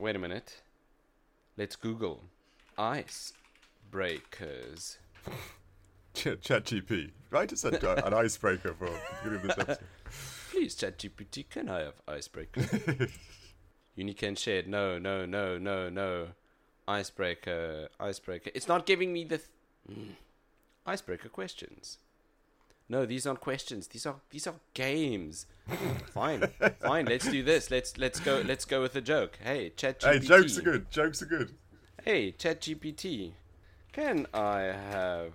wait a minute. Let's Google ice breakers. Ch- ChatGP. Right? It's a, an icebreaker for the beginning this episode. Please, ChatGPT, can I have icebreaker? Unican shared. No, no, no, no, no. Icebreaker, icebreaker. It's not giving me the th- Mm. icebreaker questions. No, these aren't questions. These are these are games. fine, fine. Let's do this. Let's let's go. Let's go with a joke. Hey, ChatGPT. hey, jokes are good. Jokes are good. Hey, chat GPT. can I have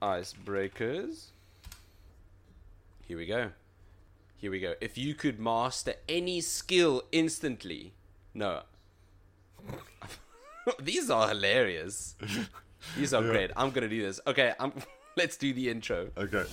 icebreakers? Here we go. Here we go. If you could master any skill instantly. No. These are hilarious. These are great. I'm going to do this. Okay, I'm let's do the intro. Okay.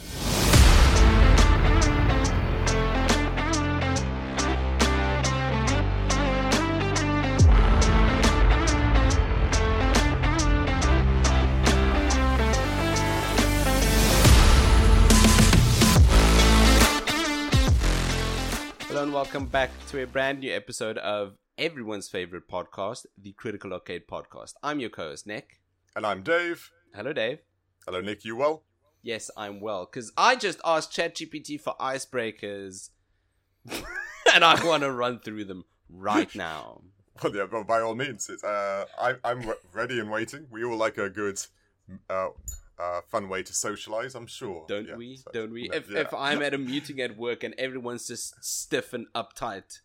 Welcome back to a brand new episode of everyone's favorite podcast, the Critical Arcade Podcast. I'm your co-host Nick. And I'm Dave. Hello, Dave. Hello, Nick. You well? Yes, I'm well. Because I just asked ChatGPT for icebreakers, and I want to run through them right now. Well, yeah, well, by all means. It's, uh, I, I'm re- ready and waiting. We all like a good, uh, uh, fun way to socialize. I'm sure. Don't Yeah, we? so- Don't we? yeah, If yeah. if I'm at a meeting at work and everyone's just stiff and uptight,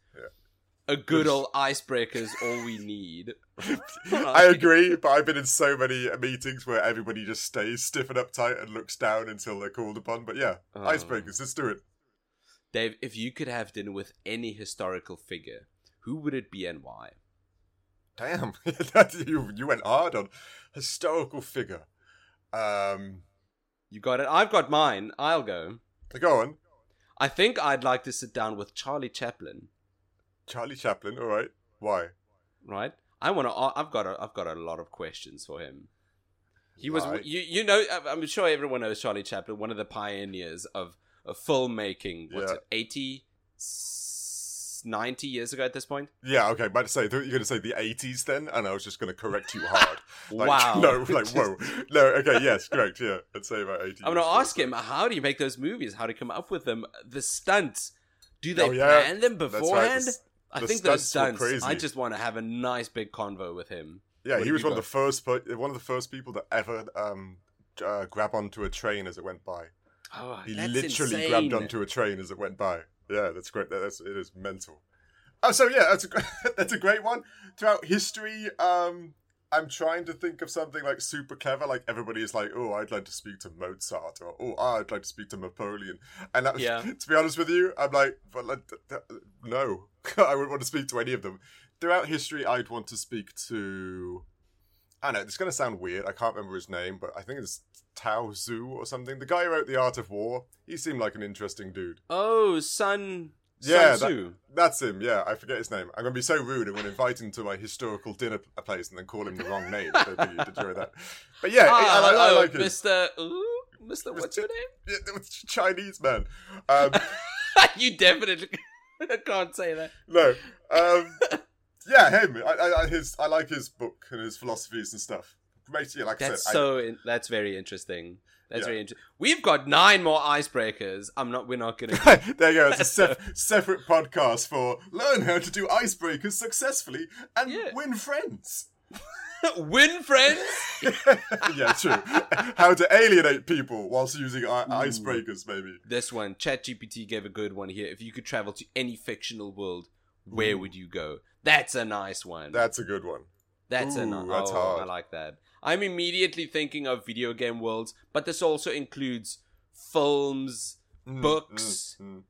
a good old icebreaker is all we need. I agree, but I've been in so many meetings where everybody just stays stiff and uptight and looks down until they're called upon. But yeah, Oh. icebreakers. Let's do it. Dave, if you could have dinner with any historical figure, who would it be and why? Damn, you you went hard on historical figure. Um, You got it. I've got mine. I'll go. go on, I think I'd like to sit down with Charlie Chaplin. Charlie Chaplin. All right, why? right? I want to. I've got. A, I've got a lot of questions for him. He was. Right. You. You know. I'm sure everyone knows Charlie Chaplin, one of the pioneers of, of filmmaking. What's Yeah. it? 80, 90 years ago at this point. Yeah, okay. About to say, you're going to say the eighties then, and I was just going to correct you hard. Like, wow. No, like whoa. No, okay, yes, correct. Yeah, I'd say about eighty. I'm gonna ask him. How do you make those movies? How do you come up with them? The stunts. Do they Oh, yeah. plan them That's right. beforehand? The I the think those stunts were stunts. I just want to have a nice big convo with him. Yeah, What he was one of the first, per- one of the first people to ever um, uh, grab onto a train as it went by. Oh, He literally insane. grabbed onto a train as it went by. Yeah, that's great. That- That's it is mental. Oh, so yeah, that's a that's a great one. Throughout history, um, I'm trying to think of something like super clever. Like everybody is like, oh, I'd like to speak to Mozart, or oh, I'd like to speak to Napoleon. And that, Yeah. to be honest with you, I'm like, but like, no, I wouldn't want to speak to any of them. Throughout history, I'd want to speak to. I know it's going to sound weird. I can't remember his name, but I think it's Tao Zhu or something. The guy who wrote The Art of War. He seemed like an interesting dude. Oh, Sun. Yeah, Sun that- Tzu. That's him. Yeah, I forget his name. I'm going to be so rude. I'm going to invite him to my historical dinner place and then call him the wrong name. I don't think you'd enjoy that. But yeah, I, Ah, I, like- I like him. Mr. Ooh, Mr. What's your name? Yeah, Chinese man. Um, you definitely can't say that. no. Um, yeah, him. I, I, I- his, I like his book and his philosophies and stuff. Basically, like That's I said, so. In, that's very interesting. That's Yeah. very interesting. We've got nine more icebreakers. I'm not. We're not gonna. There you go. It's a sep- separate podcast for learn how to do icebreakers successfully and Yeah. win friends. Win friends. yeah, true. How to alienate people whilst using I- icebreakers, maybe. This one, ChatGPT gave a good one here. If you could travel to any fictional world, where Ooh. would you go? That's a nice one. That's a good one. That's a Ooh, nice. that's oh, hard. I like that. I'm immediately thinking of video game worlds, but this also includes films, Mm, books. mm, mm.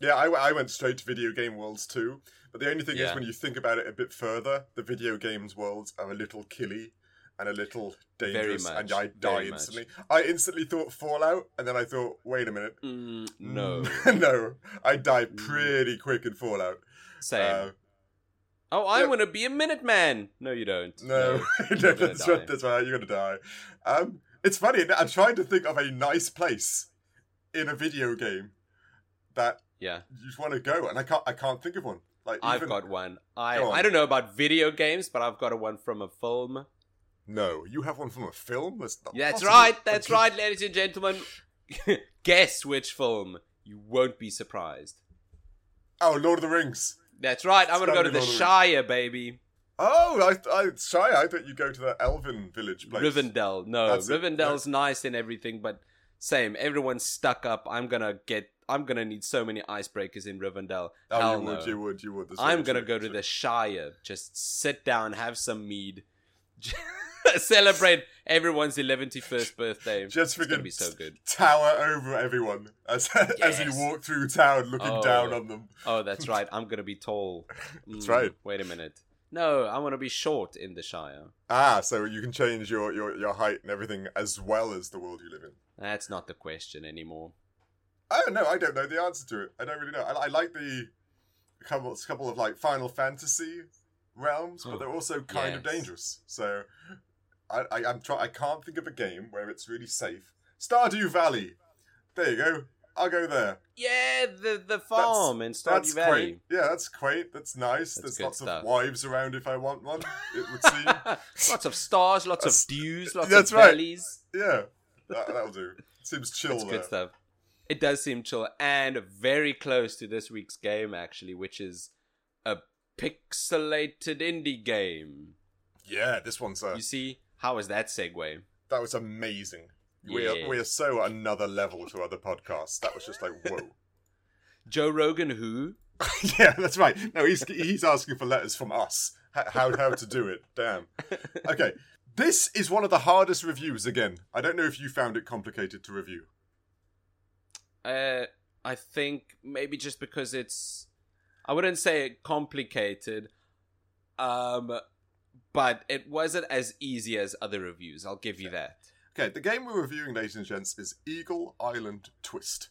Yeah, I, I went straight to video game worlds too. But the only thing Yeah. is, when you think about it a bit further, the video games worlds are a little killy and a little dangerous, much, and I die much. instantly. I instantly thought Fallout, and then I thought, wait a minute. Mm, no. no, I die pretty quick in Fallout. Same. Uh, oh, I yeah. want to be a Minuteman. No, you don't. No, no, gonna that's, right, that's right. You're gonna die. Um, it's funny. I'm trying to think of a nice place in a video game that Yeah. you just want to go, and I can't. I can't think of one. Like I've got one. I on. I don't know about video games, but I've got a one from a film. no. You have one from a film. That's, That's right. That's right, ladies and gentlemen. Guess which film. You won't be surprised. Oh, Lord of the Rings. That's right. I'm gonna go gotta the Shire, baby. Oh, I, I, shy. I thought you go to the Elven village place. Rivendell. No, That's it, Rivendell's nice and everything, but same. Everyone's stuck up. I'm gonna get. I'm gonna need so many icebreakers in Rivendell. Oh, Hell you no. would, you would, you would. I'm gonna go to the Shire. Just sit down, have some mead, celebrate everyone's 11th birthday. Just it's gonna be so good. tower over everyone as as you walk through town, looking Oh. down on them. Oh, that's right. I'm gonna be tall. That's Mm, right. Wait a minute. No, I want to be short in the Shire. Ah, so you can change your, your, your height and everything as well as the world you live in. That's not the question anymore. Oh don't. I don't know the answer to it. I don't really know. I, I like the couple, couple of like Final Fantasy realms, but they're oh, also kind of dangerous. So I, I I'm try. I can't think of a game where it's really safe. Stardew Valley. There you go. I'll go there. Yeah, the the farm in Stardew That's Valley. quaint. Yeah, that's quaint. That's nice. That's There's lots stuff. of wives around if I want one. It would seem. lots of stars, lots That's- of dews, lots that's of right. valleys. yeah, that, that'll do. Seems chill there. good stuff. It does seem chill and very close to this week's game, actually, which is a pixelated indie game. Yeah, this one's uh, You see, how is that segue? that was amazing. We are we are so another level to other podcasts. That was just like whoa. Joe Rogan, who? yeah, that's right. No, he's he's asking for letters from us. H- How how to do it? Damn. Okay, this is one of the hardest reviews. Again, I don't know if you found it complicated to review. Uh, I think maybe just because it's, I wouldn't say it complicated, um, but it wasn't as easy as other reviews. I'll give you that. Okay, the game we're reviewing, ladies and gents, is Eagle Island Twist.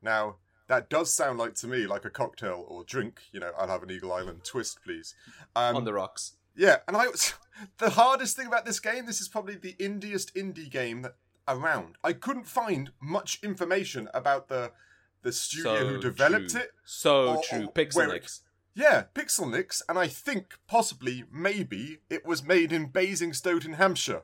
Now, that does sound like to me like a cocktail or drink. You know, I'll have an Eagle Island Twist, please. Um, On the rocks. Yeah, and I was the hardest thing about this game. This is probably the indiest indie game that around. I couldn't find much information about the the studio So who developed true. it. So or- true. Pixelnicks. Yeah, Pixelnicks, and I think possibly maybe it was made in Basingstoke in Hampshire.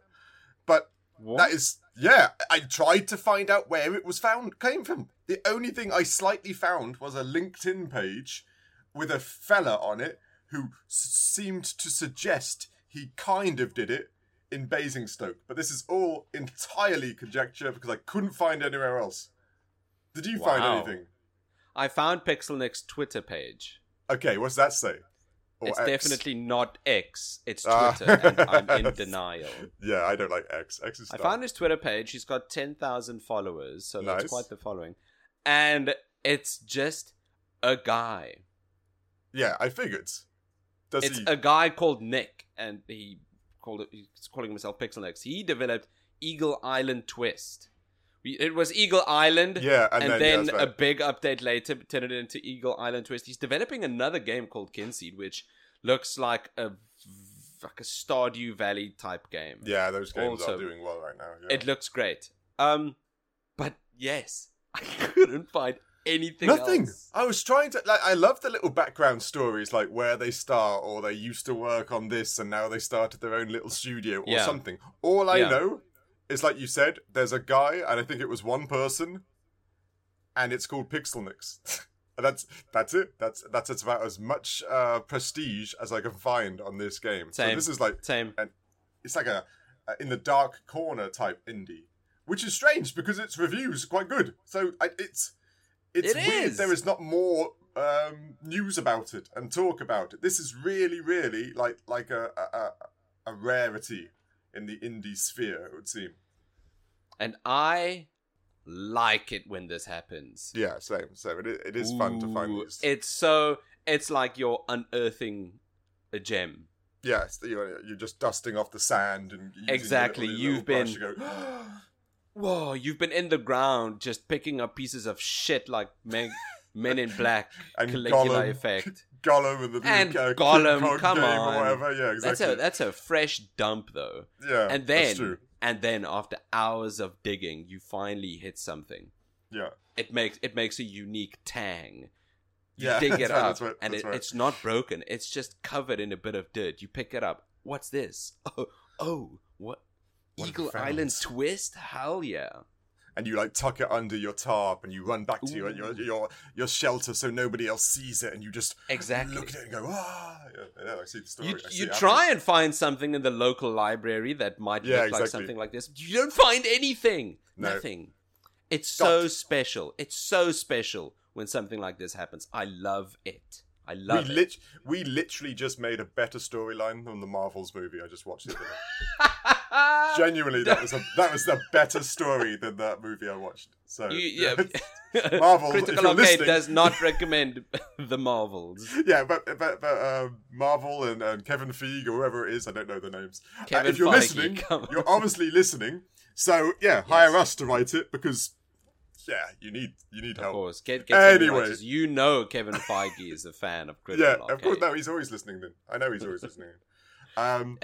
But that is yeah. I tried to find out where it was found came from. The only thing I slightly found was a LinkedIn page with a fella on it who s- seemed to suggest he kind of did it in Basingstoke. But this is all entirely conjecture because I couldn't find anywhere else. Did you find anything? I found Pixelnicks Twitter page. Okay, what's that say? Or it's X? definitely not X. It's Ah. Twitter, and I'm in denial. Yeah, I don't like X. X is I dumb. found his Twitter page. He's got 10,000 followers, so that's quite the following. And it's just a guy. Yeah, I figured. Does it's he? a guy called Nick, and he called it. He's calling himself Pixelnicks. He developed Eagle Island Twist. It was Eagle Island, yeah, and, and, then, then, yeah, that's a big update later turned it into Eagle Island Twist. He's developing another game called Kinseed, which looks like a like a Stardew Valley type game. yeah, those games also- are doing well right now. Yeah. It looks great. Um, but yes, I couldn't find anything. Nothing. else. I was trying to like. I love the little background stories, like where they start, or they used to work on this, and now they started their own little studio, or Yeah. something. All I Yeah. know is, like you said, there's a guy, and I think it was one person, and it's called Pixelnicks. that's that's it. That's that's it's about as much uh, prestige as I can find on this game. So Same. this is like Same. it's like a, a in the dark corner type indie, which is strange because its reviews are quite good. So I, it's it's It weird is. there is not more um, news about it and talk about it. This is really, really like like a, a, a rarity in the indie sphere. It would seem. And I like it when this happens. Yeah, same. So it is, it is fun to find these. It's so. It's like you're unearthing a gem. yeah, it's, you know, you're just dusting off the sand and Exactly, you've been- Whoa, you've been in the ground just picking up pieces of shit like Men, men in Black, And Caligula Gollum. effect. Gollum and the And uh, Gollum, come on. or whatever. Yeah, That's exactly. a that's a fresh dump though. yeah, and that's then and then after hours of digging, you finally hit something. Yeah. It makes it makes a unique tang. You Yeah, dig it right, up, right, and it, right. it's not broken. It's just covered in a bit of dirt. You pick it up. What's this? Oh, oh what? What Eagle. Island twist? Hell yeah! And you like tuck it under your tarp and you run back to your, your your your shelter so nobody else sees it and you just Exactly. look at it and go ah yeah, I see the story You, see you try and find something in the local library that might Yeah, look like something like this. You don't find anything. No. Nothing. It's so Dot. special. It's so special when something like this happens. I love it. I love we it. lit we literally just made a better storyline than the Marvels movie I just watched it genuinely that was a that was a better story than that movie I watched so You- yeah. Marvel, Critical Arcade does not recommend the Marvels. yeah, but but, but um, Marvel and, and Kevin Feige or whoever it is, I don't know the names. Uh, if you're Feige, listening, you're obviously listening. So yeah, hire us to write it because yeah, you need you need Of help. course, get get Anyway. You know, Kevin Feige is a fan of Critical Yeah, Arcade. of course. No, he's always listening. Then I know he's always listening. Um,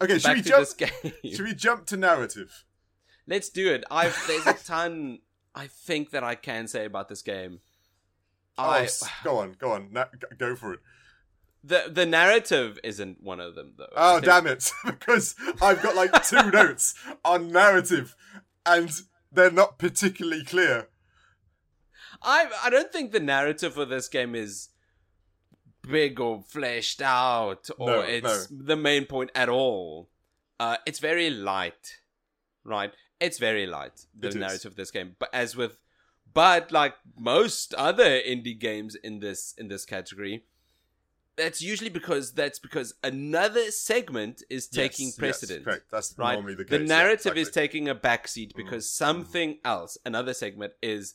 okay, should we jump? Should we jump to narrative? Let's do it. I've there's a ton I think that I can say about this game. Oh, I go on, go on, na- go for it. the the narrative isn't one of them though. Oh damn it! because I've got like two notes on narrative, and they're not particularly clear. I I don't think the narrative for this game is big or fleshed out or No, it's the main point at all. Uh, it's very light, right? It's very light the It is. narrative of this game, but as with but like most other indie games in this in this category, that's usually because that's because another segment is taking Yes, yes, precedent. correct. That's right? normally the the case. yeah, narrative is taking a backseat because something else, another segment, is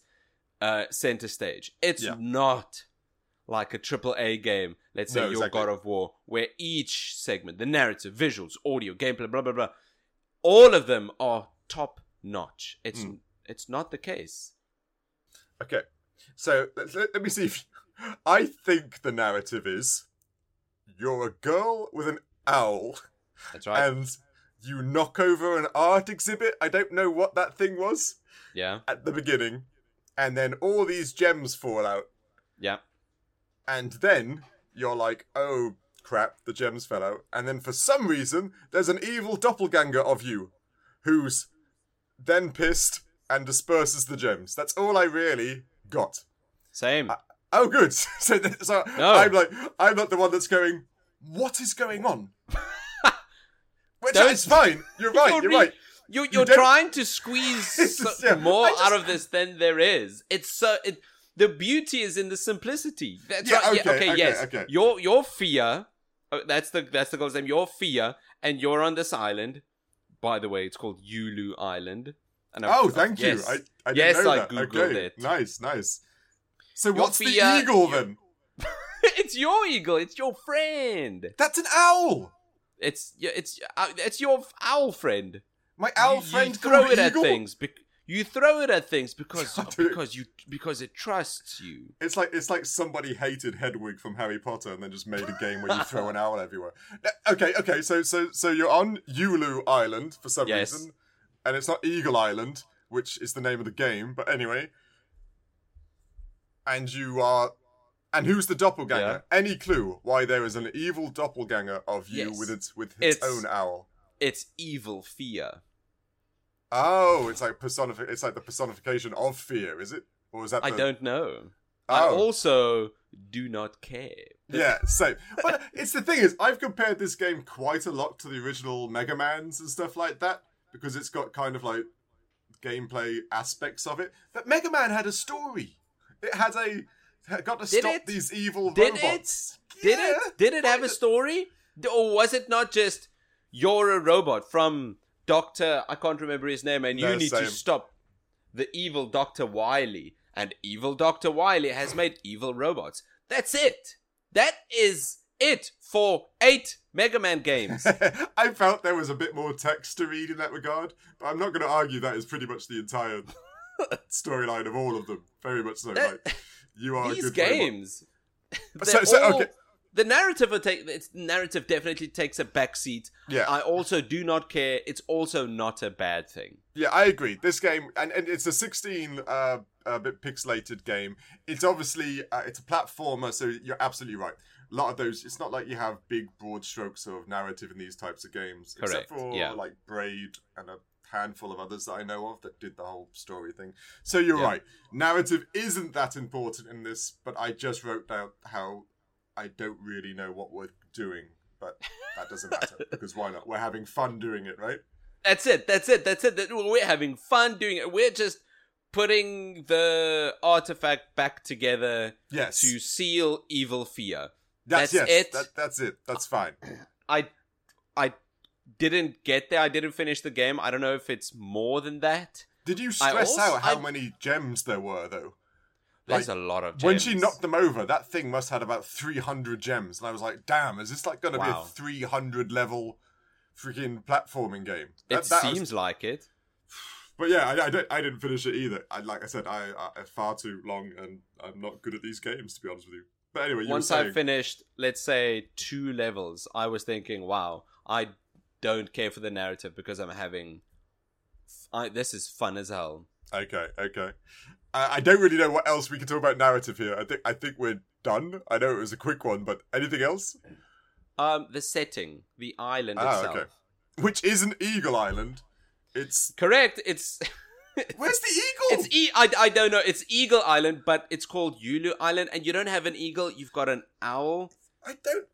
uh, center stage. It's Yeah. not like a triple A game. Let's say No, your exactly. God of War, where each segment, the narrative, visuals, audio, gameplay, blah blah blah, all of them are top notch. It's Mm. it's not the case. Okay, so let, let me see if I think the narrative is you're a girl with an owl That's right. and you knock over an art exhibit. I don't know what that thing was yeah, at the beginning, and then all these gems fall out, yeah. and then you're like, oh crap, the gems fell out, and then for some reason there's an evil doppelganger of you, who's then pissed and disperses the gems. That's all I really got. Same. Oh, good. so, so No. I'm like, I'm not the one that's going. What is going on? Which Don't- is fine. You're right. You're re- right. You, you're don't- trying to squeeze so- yeah, more just- out of this than there is. It's so it, the beauty is in the simplicity. That's Yeah, right. yeah, okay, okay, okay, yes. okay. Your your fear. oh, that's the that's the girl's name. Your fear, and you're on this island. By the way, it's called Yulu Island. And I'm- Oh, thank you. yes. I, I didn't Yes, know I that. Googled okay. it. Nice, nice. So what's the fear- eagle then? it's your eagle. It's your friend. That's an owl. It's yeah, it's uh, it's your owl friend. My owl you, friend you throw it at eagle? things. Bec- you throw it at things because because you because it trusts you. It's like it's like somebody hated Hedwig from Harry Potter and then just made a game where you throw an owl everywhere. Uh, Okay, okay, so so so you're on Ulu Island for some Yes. reason, and it's not Eagle Island, which is the name of the game. But anyway, and you are, and who's the doppelganger? Yeah. Any clue why there is an evil doppelganger of you Yes. with its with its, It's- own owl? It's evil fear. Oh, it's like personifi- It's like the personification of fear, is it? Or is that? I don't know. I Oh. also do not care. Yeah, same. But it's the thing is, I've compared this game quite a lot to the original Mega Man's and stuff like that because it's got kind of like gameplay aspects of it. But Mega Man had a story. It had a got to Did stop it? these evil Did robots. Did Yeah. it? Did it have a story? Or was it not just you're a robot from Doctor I can't remember his name and you No, need to stop the evil Doctor Wily and evil Doctor Wily has made evil robots. That's it. That is it for 8 Mega Man games. I felt there was a bit more text to read in that regard, but I'm not going to argue that is pretty much the entire storyline of all of them. Very much so. That- like, you are a These good games So- so, all- okay. The narrative take its narrative definitely takes a backseat. Yeah. I also do not care. It's also not a bad thing. Yeah, I agree. This game, and, and it's a 16 uh, a bit pixelated game. It's obviously uh, it's a platformer, so you're absolutely right. A lot of those, it's not like you have big broad strokes of narrative in these types of games, Correct, except for yeah. like Braid and a handful of others that I know of that did the whole story thing. So you're Yeah. right. Narrative isn't that important in this, but I just wrote down how I don't really know what we're doing, but that doesn't matter because why not? We're having fun doing it, right? That's it. That's it. That's it. We're having fun doing it. We're just putting the artifact back together Yes. to seal evil fear. That's, That's yes, it. That, that's it. That's fine. I I didn't get there. I didn't finish the game. I don't know if it's more than that. Did you stress also- out how I- many gems there were, though? There's Like, a lot of When she knocked them over, that thing must have had about 300 gems. And I was like, damn, is this like going to Wow. be a 300 level freaking platforming game? It That- that was- seems like it. But yeah, I, I, don't, I didn't finish it either. I, like I said, I, I far too long, and I'm not good at these games, to be honest with you. But anyway, you Once were I finished, let's say two levels, I was thinking, "Wow, I don't care for the narrative because I'm having. I, this is fun as hell." Okay, okay. I, I don't really know what else we can talk about narrative here. I think I think we're done. I know it was a quick one, but anything else? Um, the setting, the island Ah, itself. okay. Which isn't Eagle Island. It's Correct. It's where's the eagle? it's e- I, I don't know. It's Eagle Island, but it's called Yulu Island, and you don't have an eagle. You've got an owl. I don't.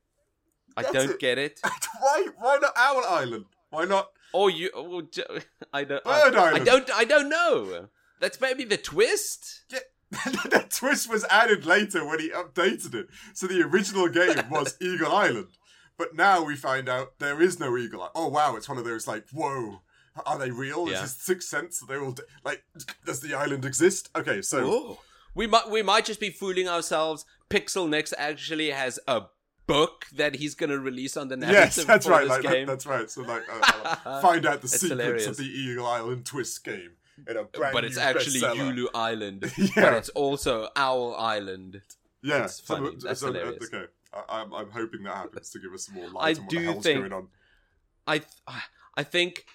I That's don't it. get it. Why? Why not Owl Island? Why not? Or you? Or, I don't. I, uh, Bird I Island. don't. I don't know. That's maybe the twist. Yeah, that twist was added later when he updated it. So the original game was Eagle Island, but now we find out there is no Eagle Island. Oh wow, it's one of those like, whoa, are they real? Yeah. Is this Sixth Sense? They all like, does the island exist? Okay, so Ooh. We might we might just be fooling ourselves. Pixelnicks actually has a book that he's going to release on the narrative yes, that's right. Like, that- that's right. So like, uh, uh, find out the It's secrets hilarious. of the Eagle Island twist game in a brand but it's actually bestseller. Yulu Island. Yeah. But it's also Owl Island. Yeah, It's so- That's so, hilarious. Okay, I, I'm I'm hoping that happens to give us some more I light on what the hell's think- going on. I th- I think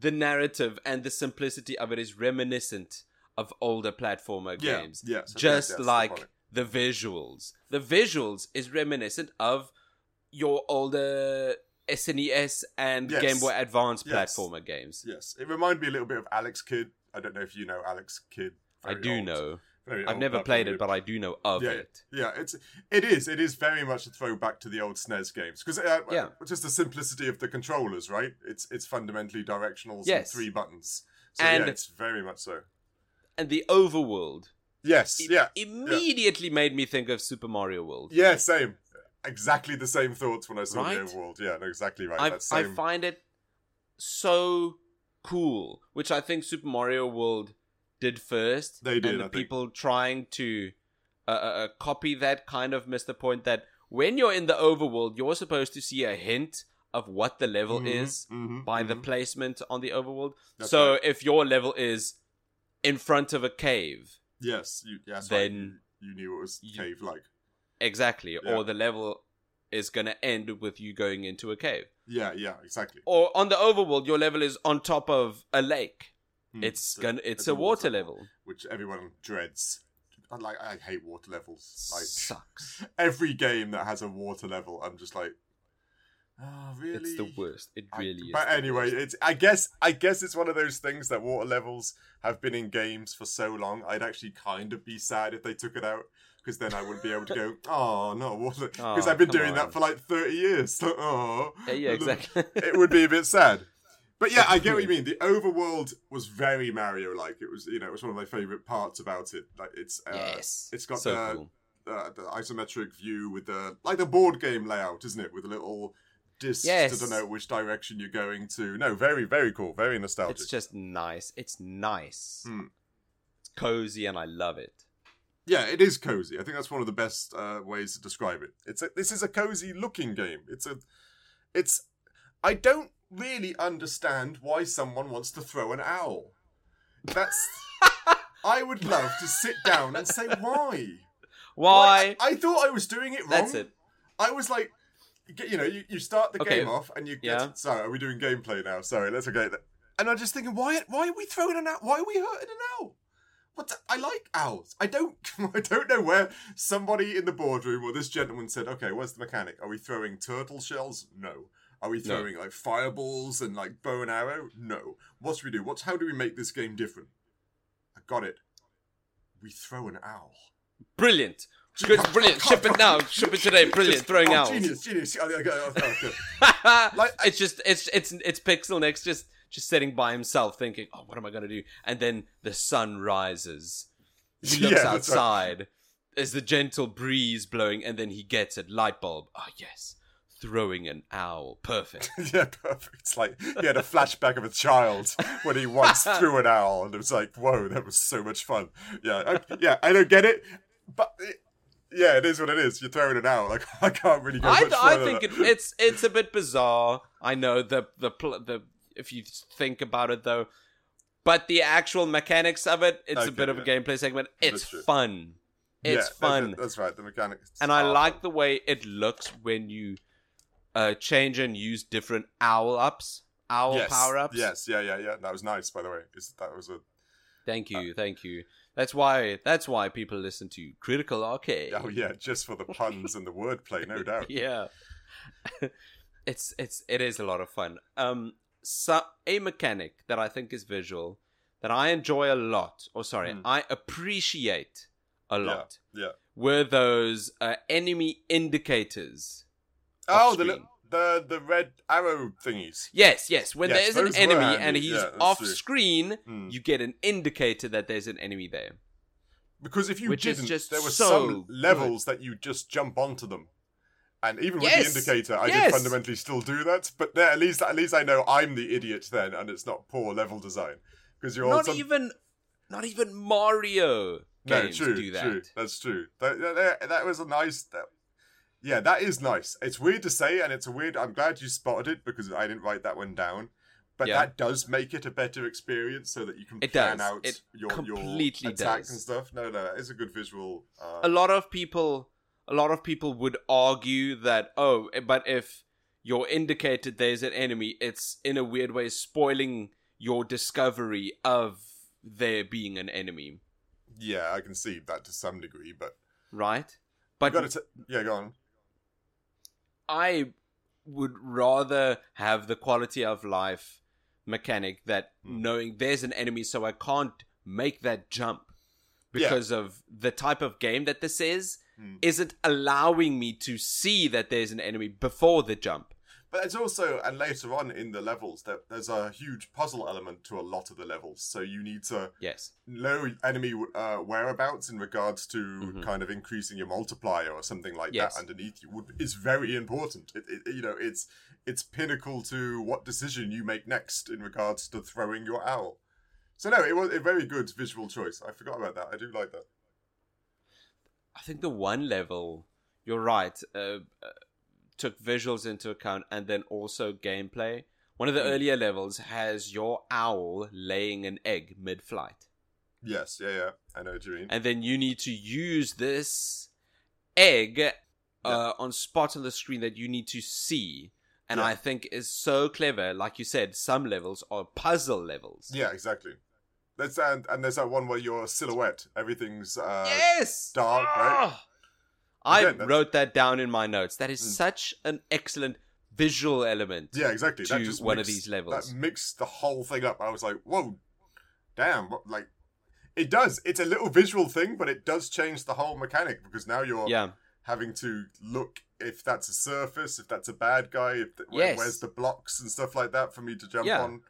the narrative and the simplicity of it is reminiscent of older platformer Yeah, games. yeah, so just like. The visuals. The visuals is reminiscent of your older SNES and Yes. Game Boy Advance Yes. platformer games. Yes, it reminded me a little bit of Alex Kidd. I don't know if you know Alex Kidd. I do old- know. very I've never played it, but I do know of yeah, it. yeah, it's it is it is very much a throwback to the old SNES games because uh, Yeah. just the simplicity of the controllers, right? It's it's fundamentally directionals Yes. and three buttons. So And- yeah, it's very much so. And the overworld Yes, it yeah, immediately made me think of Super Mario World. yeah, same. Exactly the same thoughts when I saw Right? the overworld. Yeah, no, exactly right. I, That I same. find it so cool, which I think Super Mario World did first. They did, and I think. people trying to uh, uh, uh, copy that kind of missed the point that when you're in the overworld, you're supposed to see a hint of what the level Mhm, is mhm, by the mhm. placement on the overworld. That's so right. if your level is in front of a cave, Yes, you, yeah, then right. you knew it was you- cave like. exactly, Yeah. or the level is going to end with you going into a cave. Yeah, yeah, exactly. or on the overworld your level is on top of a lake Hmm. it's So gonna it's a a water level which everyone dreads. I like I hate water levels. Like sucks every game that has a water level, I'm just like, oh really? it's the worst it I- really is but anyway, worst. it's I guess I guess it's one of those things that water levels have been in games for so long. I'd actually kind of be sad if they took it out because then I wouldn't be able to go, oh no, water, because Aw, I've been doing on. that for like thirty years. oh, yeah, yeah exactly it would be a bit sad. But yeah, I get what you mean. The overworld was very Mario like. It was, you know, it was one of my favorite parts about it. Like it's, uh, yes it's got so the, cool uh, the isometric view with the like the board game layout, isn't it? With a little disc Yes. to denote which direction you're going to. No, very, very cool. Very nostalgic. it's just nice it's nice Hmm. it's cozy and i love it Yeah, it is cozy. I think that's one of the best uh, ways to describe it. It's a, this is a cozy looking game. It's a, it's. I don't really understand why someone wants to throw an owl. That's. I would love to sit down and say why. why I, I thought I was doing it wrong. that's it I was like, you know, you, you start the Okay. game off and you get. Yeah. Sorry, are we doing gameplay now? Sorry, let's okay. And I'm just thinking, why? Why are we throwing an owl? Why are we hurting an owl? But I like owls. I don't. I don't know where somebody in the boardroom or this gentleman said, "Okay, where's the mechanic? Are we throwing turtle shells? No. Are we No. throwing like fireballs and like bow and arrow? No. What should we do? What's how do we make this game different? I got it. We throw an owl. Brilliant. Good, brilliant. Ship it now. Ship it today. Brilliant. Throwing oh, owls. Genius, genius. Oh. Like- it's just it's it's it's Pixelnicks just just sitting by himself thinking, oh, what am I gonna do? And then the sun rises. He looks Yeah, that's right. outside. There's the gentle breeze blowing, and then he gets it. Light bulb. Ah, yes. Throwing an owl. Perfect. yeah, perfect. It's like he had a flashback of a child when he once threw an owl, and it was like, "Whoa, that was so much fun." Yeah, I, yeah, I don't get it, but it, yeah, it is what it is. You're throwing it out. Like I can't really go I, much I think it, it's it's a bit bizarre. I know the the pl- the if you think about it though, but the actual mechanics of it, it's a Okay, bit of a gameplay segment. It's fun. It's Yeah, fun, that- that's right. The mechanics, and I like fun. the way it looks when you uh, change and use different owl ups, owl yes, power ups. Yes, yeah, yeah, yeah. That was nice, by the way. Is that was a Thank you, thank you. That's why that's why people listen to Critical Arcade. oh yeah, just for the puns and the wordplay, no doubt. yeah it's it's it is a lot of fun um so a mechanic that i think is visual that i enjoy a lot or sorry Hmm. i appreciate a lot Yeah. were those uh, enemy indicators Oh, the, li- screen. The the red arrow thingies. yes yes when Yes, there's an enemy and he's Yeah, off true. screen Hmm. you get an indicator that there's an enemy there Because if you Which didn't, just there were so some levels that you just jump onto them. And even with Yes, the indicator, I yes. did fundamentally still do that. But there, at least, at least I know I'm the idiot then, and it's not poor level design. Because you're not also even not even mario no, games true, do that true. That's true. That, that, that was a nice. That, yeah, that is nice. It's weird to say, and it's a weird. I'm glad you spotted it because I didn't write that one down. But Yeah. that does make it a better experience, so that you can It plan does. out It your completely your attacks does. and stuff. No, no, it's a good visual. Uh, a lot of people a lot of people would argue that oh but if you're indicated there's an enemy it's in a weird way spoiling your discovery of there being an enemy yeah, I can see that to some degree, but right but to yeah, go on. I would rather have the quality of life mechanic that Hmm. knowing there's an enemy so i can't make that jump Yeah. because of the type of game that this is Hmm. isn't allowing me to see that there's an enemy before the jump But it's also, and later on in the levels, there, there's a huge puzzle element to a lot of the levels. So you need to yes know enemy uh, whereabouts in regards to Mhm. kind of increasing your multiplier or something like Yes. that underneath you would is very important. It, it, you know, it's it's pinnacle to what decision you make next in regards to throwing your owl. So no, it was a very good visual choice. I forgot about that. I do like that. I think the one level, you're right, uh, uh, took visuals into account and then also gameplay. One of the Mm. earlier levels has your owl laying an egg mid flight. Yes, yeah, yeah. I know what you mean. And then you need to use this egg uh, on spots on the screen that you need to see. And Yeah. I think is so clever. Like you said, some levels are puzzle levels. Yeah, exactly. That's and, and there's that one where your silhouette, everything's uh, yes! dark, right? I Again, that's- wrote that down in my notes. That is such an excellent visual element. Yeah, exactly. to that just one of these levels. That mixed the whole thing up. I was like, whoa, damn! What, like, it does. It's a little visual thing, but it does change the whole mechanic because now you're Yeah. having to look if that's a surface, if that's a bad guy, if the, where, Yes. where's the blocks and stuff like that for me to jump Yeah. on.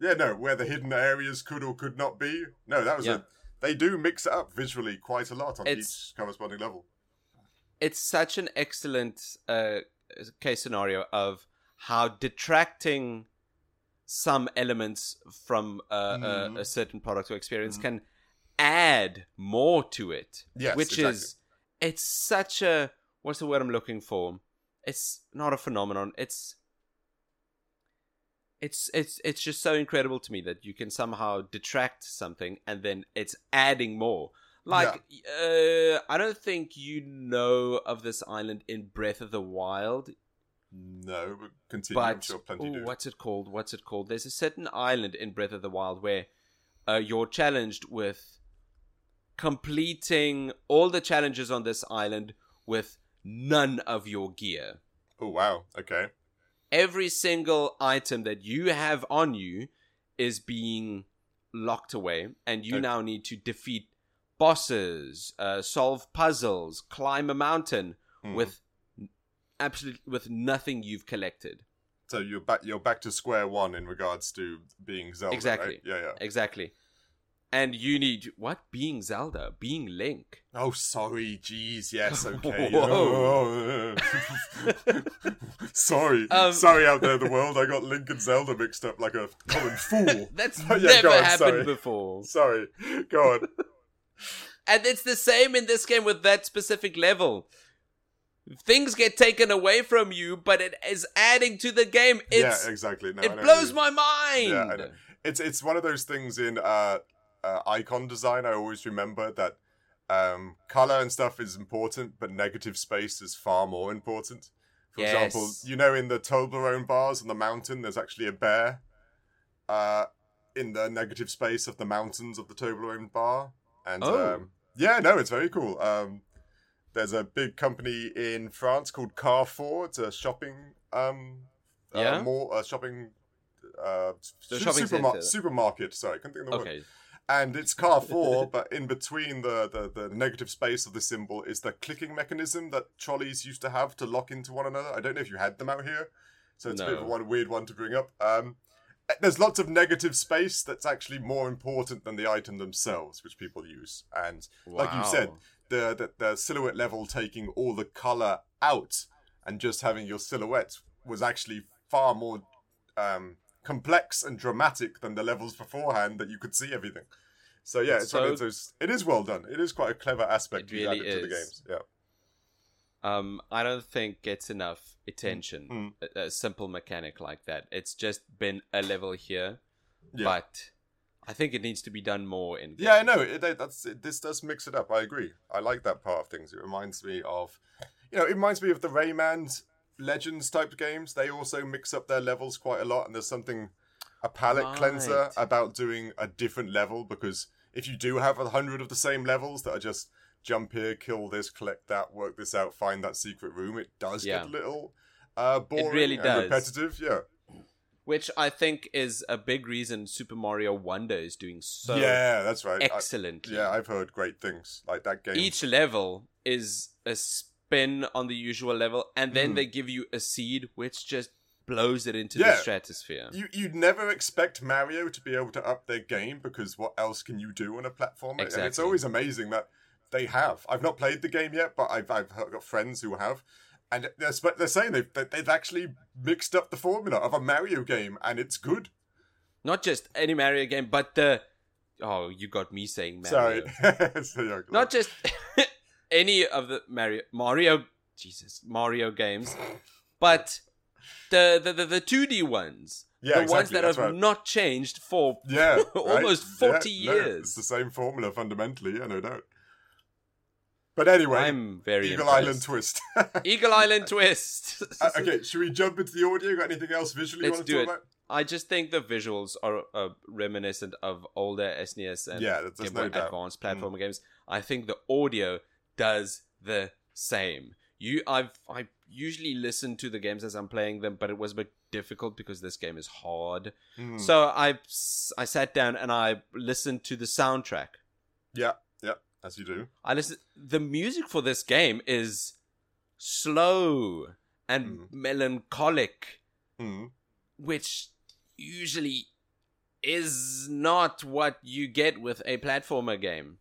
Yeah, no, where the hidden areas could or could not be. No, that was Yeah. a. They do mix it up visually quite a lot on It's- each corresponding level. It's such an excellent uh, case scenario of how detracting some elements from uh, Mhm. a, a certain product or experience Mhm. can add more to it. Yes, which exactly. is it's such a what's the word I'm looking for? It's not a phenomenon. It's it's it's it's just so incredible to me that you can somehow detract something and then it's adding more. Like uh I don't think you know of this island in Breath of the Wild, No, but continue. But sure plenty ooh, do. what's it called? What's it called? There's a certain island in Breath of the Wild where uh, you're challenged with completing all the challenges on this island with none of your gear. Oh wow. Okay. Every single item that you have on you is being locked away, and you Okay. now need to defeat bosses, uh, solve puzzles, climb a mountain Hmm. with absolutely with nothing you've collected. So you're back. You're back to square one in regards to being Zelda. right? Exactly. Yeah. Yeah. Exactly. And you need what? Being Zelda, being Link. Oh, sorry. Jeez. Yes. Okay. Whoa. Oh, sorry. Um, sorry out there, in the world. I got Link and Zelda mixed up like a common fool. That's Yeah, never on, happened sorry. before. sorry. Go on. And it's the same in this game with that specific level. Things get taken away from you, but it is adding to the game. It's yeah. Exactly. No, it blows my mind. Yeah, It's it's one of those things in uh, uh, icon design. I always remember that um, color and stuff is important, but negative space is far more important. For example, you know, in the Toblerone bars on the mountain, there's actually a bear. Uh, in the negative space of the mountains of the Toblerone bar, and Oh. um, yeah, no, it's very cool. Um, there's a big company in France called Carrefour. It's a shopping um, uh, Yeah? uh, shopping uh, shopping centre. supermarket. Sorry, I couldn't think of the word. Okay. And it's Carrefour, but in between the, the, the negative space of the symbol is the clicking mechanism that trolleys used to have to lock into one another. I don't know if you had them out here, so it's a bit of a one weird one to bring up. Um, there's lots of negative space that's actually more important than the item themselves, which people use. And like you said, the, the the silhouette level taking all the color out and just having your silhouette was actually far more um, complex and dramatic than the levels beforehand that you could see everything. So yeah, It's it's, one of so- those. It is well done. It is quite a clever aspect It really added to the games. Yeah. Um, I don't think gets enough attention. Mm. A, a simple mechanic like that. It's just been a level here, Yeah. but I think it needs to be done more in. Yeah, I know. It, it- that's it, this does mix it up. I agree. I like that part of things. It reminds me of, you know, it reminds me of the Rayman Legends type games. They also mix up their levels quite a lot, and there's something a palette cleanser about doing a different level because if you do have a hundred of the same levels that are just jump here, kill this, collect that, work this out, find that secret room, it does Yeah. get a little uh, boring really and does. repetitive. Yeah, Which I think is a big reason Super Mario Wonder is doing so yeah, that's right. Excellent. yeah, I've heard great things like that game. Each level is a spin on the usual level, and then Mhm. they give you a seed which just blows it into Yeah. the stratosphere. You you'd never expect Mario to be able to up their game because what else can you do on a platform? And it's always amazing that they have. I've not played the game yet, but I've I've got friends who have, and they're they're saying they've they- they've actually mixed up the formula of a Mario game, and it's good. Not just any Mario game, but the oh, you got me saying Mario. Sorry, So, Not just any of the Mario Mario Jesus Mario games, but the the the, the 2D ones. Yeah, the ones that have right. not changed for yeah, right? almost Yeah, 40 no, years. it's the same formula fundamentally. Yeah, no doubt. But anyway, I'm very Eagle impressed. Island twist. Eagle Island twist. Uh, okay, should we jump into the audio? Got anything else visually you Let's want to do talk it. about? I just think the visuals are uh, reminiscent of older SNES and Yeah, Game no Boy. Mm. Advanced platformer games. I think the audio does the same. You, I've, I usually listen to the games as I'm playing them, but it was a bit difficult because this game is hard. Hmm. So I sat down and I listened to the soundtrack. Yeah, as you do. I listen. The music for this game is slow and Mm. melancholic. Hmm. which usually is not what you get with a platformer game,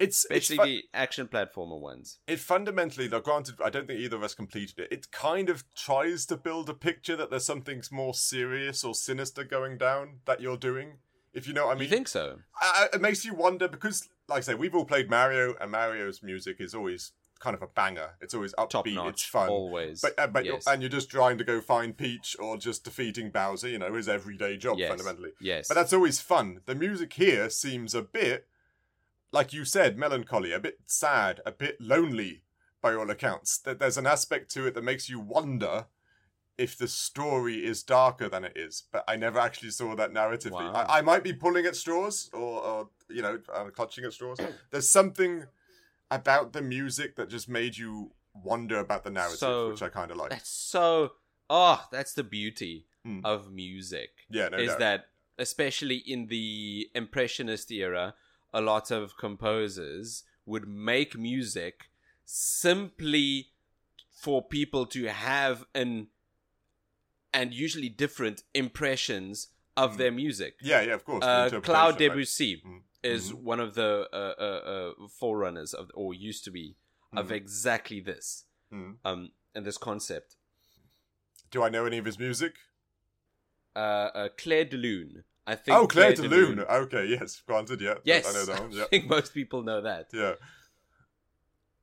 It's it's especially fu- the action platformer ones. it fundamentally. Though, granted, I don't think either of us completed it. It kind of tries to build a picture that there's something more serious or sinister going down that you're doing. If you know what I mean. you think so? I- it makes you wonder because, like I say, we've all played Mario, and Mario's music is always kind of a banger. It's always upbeat. Top It's fun. always. But, uh, but yes. you're, and you're just trying to go find Peach or just defeating Bowser, you know, his everyday job yes. fundamentally. Yes, But that's always fun. The music here seems a bit, like you said, melancholy, a bit sad, a bit lonely by all accounts. That there's an aspect to it that makes you wonder if the story is darker than it is, but I never actually saw that narratively. Wow. I, I might be pulling at straws or, or you know, uh, clutching at straws. There's something about the music that just made you wonder about the narrative, So- which I kind of like. That's so. Oh, that's the beauty Mm. of music. Yeah, no is doubt. that especially in the impressionist era a lot of composers would make music simply for people to have an and usually different impressions of Mm. their music yeah, yeah, of course. uh, right? Debussy Mm. is Mhm. one of the uh, uh, uh, forerunners of, or used to be, of Mhm. exactly this, Mm. um, and this concept. Do I know any of his music? Uh, uh, Clair de Lune, I think. Oh, Clair de de Lune. Okay, yes, granted, yeah. Yes, I know that one. I think most people know that. yeah.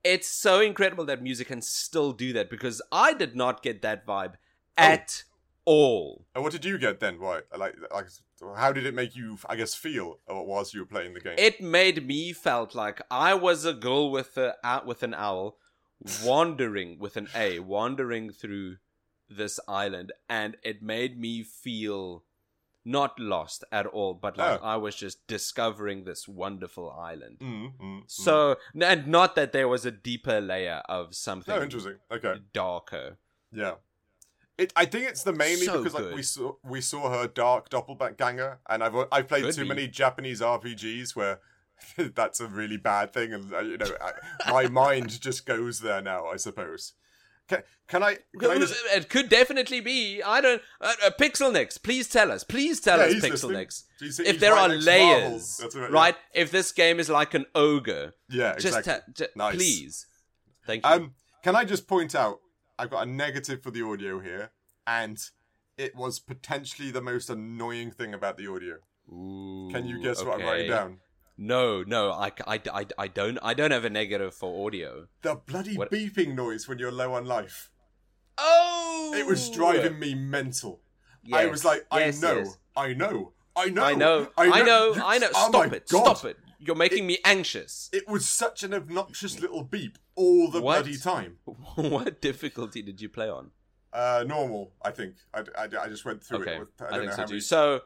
It's so incredible that music can still do that because I did not get that vibe Oh. at all. And what did you get then? Why, like, like, how did it make you? I guess feel uh, whilst you were playing the game. It made me felt like I was a girl with a uh, with an owl, wandering with an A, wandering through this island, and it made me feel not lost at all, but like Oh. I was just discovering this wonderful island. Mm, mm, mm. So, and not that there was a deeper layer of something oh, interesting. Okay, darker. yeah. It, I think it's the mainly So because like good. we saw we saw her dark doppelganger, and I've I've played Could too be. many Japanese RPGs where that's a really bad thing, and uh, you know I, my mind just goes there now. I suppose. Can, can I? Can I just, It could definitely be. I don't. Uh, uh, Pixelnicks, please tell us. Please tell Yeah, us, he's Pixel listening. He's- If there right are next to Marvel. layers, right. If this game is like an ogre, Yeah, just, exactly. ta- Nice. please. Thank you. Um, can I just point out? I've got a negative for the audio here, and it was potentially the most annoying thing about the audio. Can you Ooh, guess what I'm writing down? No, no, I, I, I, I don't. I don't have a negative for audio. The bloody What- beeping noise when you're low on life. Oh, It was driving me mental. Yes. I was like, I Yes, know, yes. I know, I know, I know, I know, I know. You- oh Stop my it! God. Stop it! You're making me anxious. It was such an obnoxious little beep all the What? bloody time. what difficulty did you play on? Uh, normal, I think. I, I, I just went through Okay, it. With, I, I, don't think know so how too. many. So,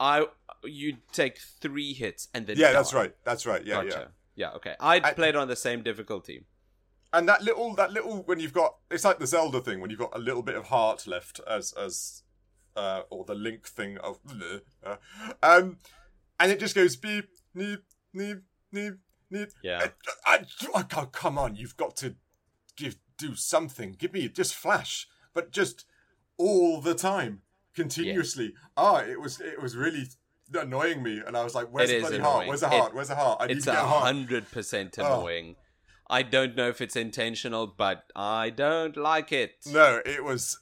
I you take three hits and then yeah, that's right. That's right. Yeah, yeah. gotcha. Yeah, okay. I I- played on the same difficulty. And that little, that little, when you've got, it's like the Zelda thing when you've got a little bit of heart left, as as, uh, or the Link thing of, uh, um, and it just goes beep, neep, neep, neep, neep. Yeah. I, I, I can't- come on, you've got to give do something. Give me just flash, but just all the time, continuously. Ah, it was it was really annoying me, and I was like, "Where's the bloody heart? Where's the It- heart? Where's the heart? I need It's to a get a heart." hundred percent Oh. annoying. I don't know if it's intentional, but I don't like it. No, it was,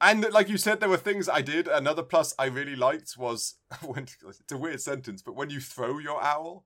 and like you said, there were things I did. Another plus I really liked was when it's a weird sentence, but when you throw your owl,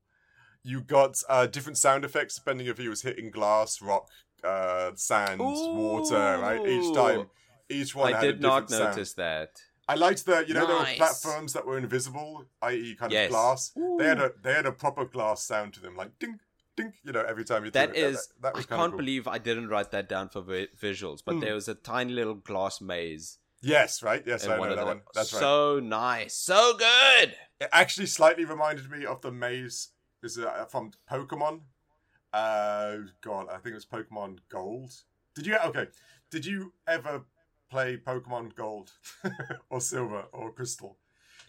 you got uh, different sound effects depending if he was hitting glass, rock, uh, sand, water. Right, each time, each one. I had a did not different sound. notice that. I liked the, you know, there were platforms that were invisible, i.e., kind Yes. of glass. They had a they had a proper glass sound to them, like ding, ding. You know, every time you That threw it. is, that, that I was can't cool. believe I didn't write that down for vi- visuals, but Hmm. there was a tiny little glass maze. Yes, right. Yes, I know that the- one. That's right. So nice, so good. It actually slightly reminded me of the maze. Is uh, from Pokemon? Uh, God, I think it was Pokemon Gold. Did you? Okay. Did you ever play Pokemon Gold or Silver or Crystal?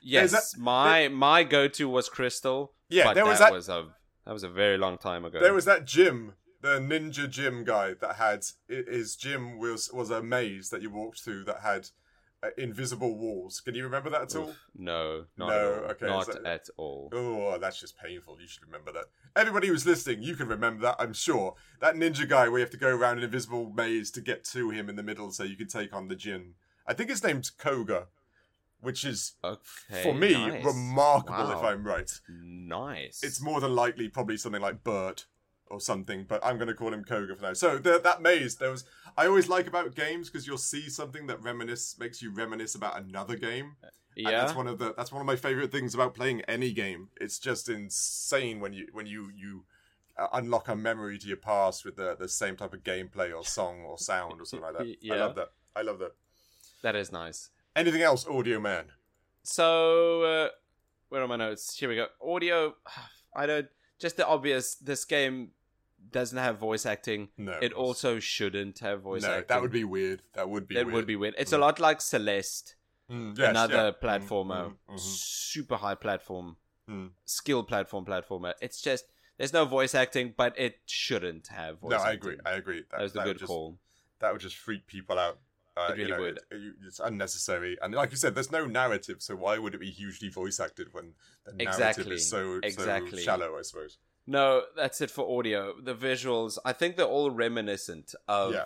Yes, that- my my go to was Crystal. Yeah, there was that that- was a that was a very long time ago. There was that gym, the ninja gym guy that had his gym was was a maze that you walked through that had uh, invisible walls. Can you remember that at all? Oof, no, not No, at all. okay, not at all. Oh, that's just painful. You should remember that. Everybody who's listening, you can remember that, I'm sure. That ninja guy where you have to go around an invisible maze to get to him in the middle so you can take on the Jin. I think his name's Koga, which is, Okay, for me, nice. remarkable if I'm right. nice. It's more than likely probably something like Bert or something, but I'm going to call him Koga for now. So the, that maze, there was. I always like about games because you'll see something that reminisce makes you reminisce about another game. And yeah. that's one of the that's one of my favorite things about playing any game. It's just insane when you when you you uh, unlock a memory to your past with the the same type of gameplay or song or sound or something like that. Y- I yeah. love that. I love that. That is nice. Anything else, Audio Man? So, uh, where are my notes? Here we go. Audio. I don't. Just the obvious. This game doesn't have voice acting. No. It also shouldn't have voice acting. no, acting. that would be weird. That would be It weird. would be weird. It's a lot like Celeste, Mm, yes, another yeah. platformer, Mm, mm, mhm. super high platform, Mm. skill platform platformer. It's just there's no voice acting, but it shouldn't have voice No, acting. I agree. I agree. That was the would good just, call. That would just freak people out. Uh, It you know, would. it- it's unnecessary, and like you said, there's no narrative, so why would it be hugely voice acted when the narrative Exactly. is so, Exactly. so shallow? I suppose. No, that's it for audio. The visuals, I think they're all reminiscent of yeah.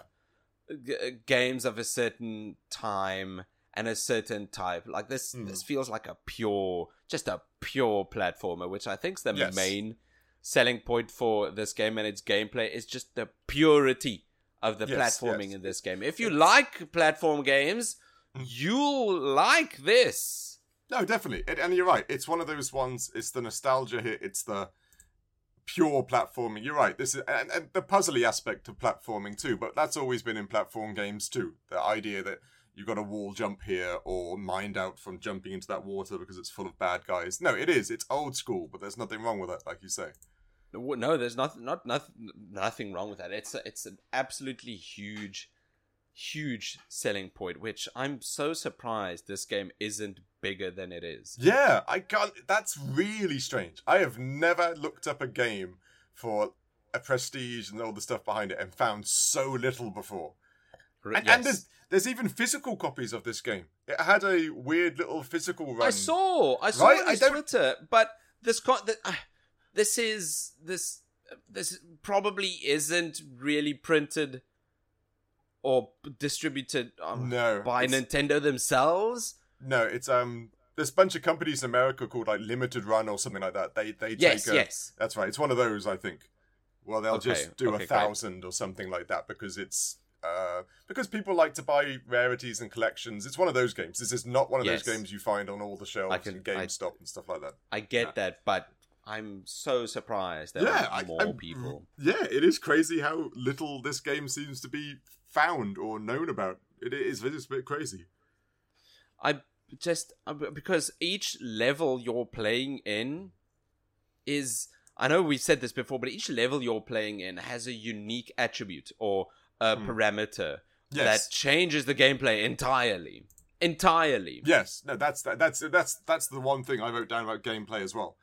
g- games of a certain time and a certain type. Like this, Mm. this feels like a pure, just a pure platformer, which I think is the Yes. main selling point for this game and its gameplay is just the purity of the Yes, platforming yes. in this game. If you It's- like platform games, Mm. you'll like this. No, definitely, it, and you're right. It's one of those ones. It's the nostalgia hit. It's the pure platforming. You're right. This is and, and the puzzly aspect of platforming too. But that's always been in platform games too. The idea that you've got a wall jump here or mind out from jumping into that water because it's full of bad guys. No, it is. It's old school, but there's nothing wrong with that, like you say. No, there's nothing, not nothing, nothing wrong with that. It's a, it's an absolutely huge, huge selling point. Which I'm so surprised this game isn't bigger than it is. Yeah, I can't. That's really strange. I have never looked up a game for a prestige and all the stuff behind it and found so little before. And, yes. and there's there's even physical copies of this game. It had a weird little physical run. I saw, I saw Right? on Twitter, but this con- th- uh, this is this this probably isn't really printed or distributed um, No, by Nintendo themselves. No, it's um. There's a bunch of companies in America called like Limited Run or something like that. They they Yes, take a, yes. That's right. It's one of those, I think. Well, they'll Okay, just do okay, a great. thousand or something like that because it's uh because people like to buy rarities and collections. It's one of those games. This is not one of Yes. those games you find on all the shelves I can- in GameStop and stuff like that. I get that, but I'm so surprised there yeah, I- more I'm- people. Yeah, it is crazy how little this game seems to be found or known about. It is it is a bit crazy. I just uh, because each level you're playing in is I know we've said this before, but each level you're playing in has a unique attribute or a Hmm. parameter Yes. that changes the gameplay entirely. Entirely. Yes, no, that's that, that's that's that's the one thing I wrote down about gameplay as well.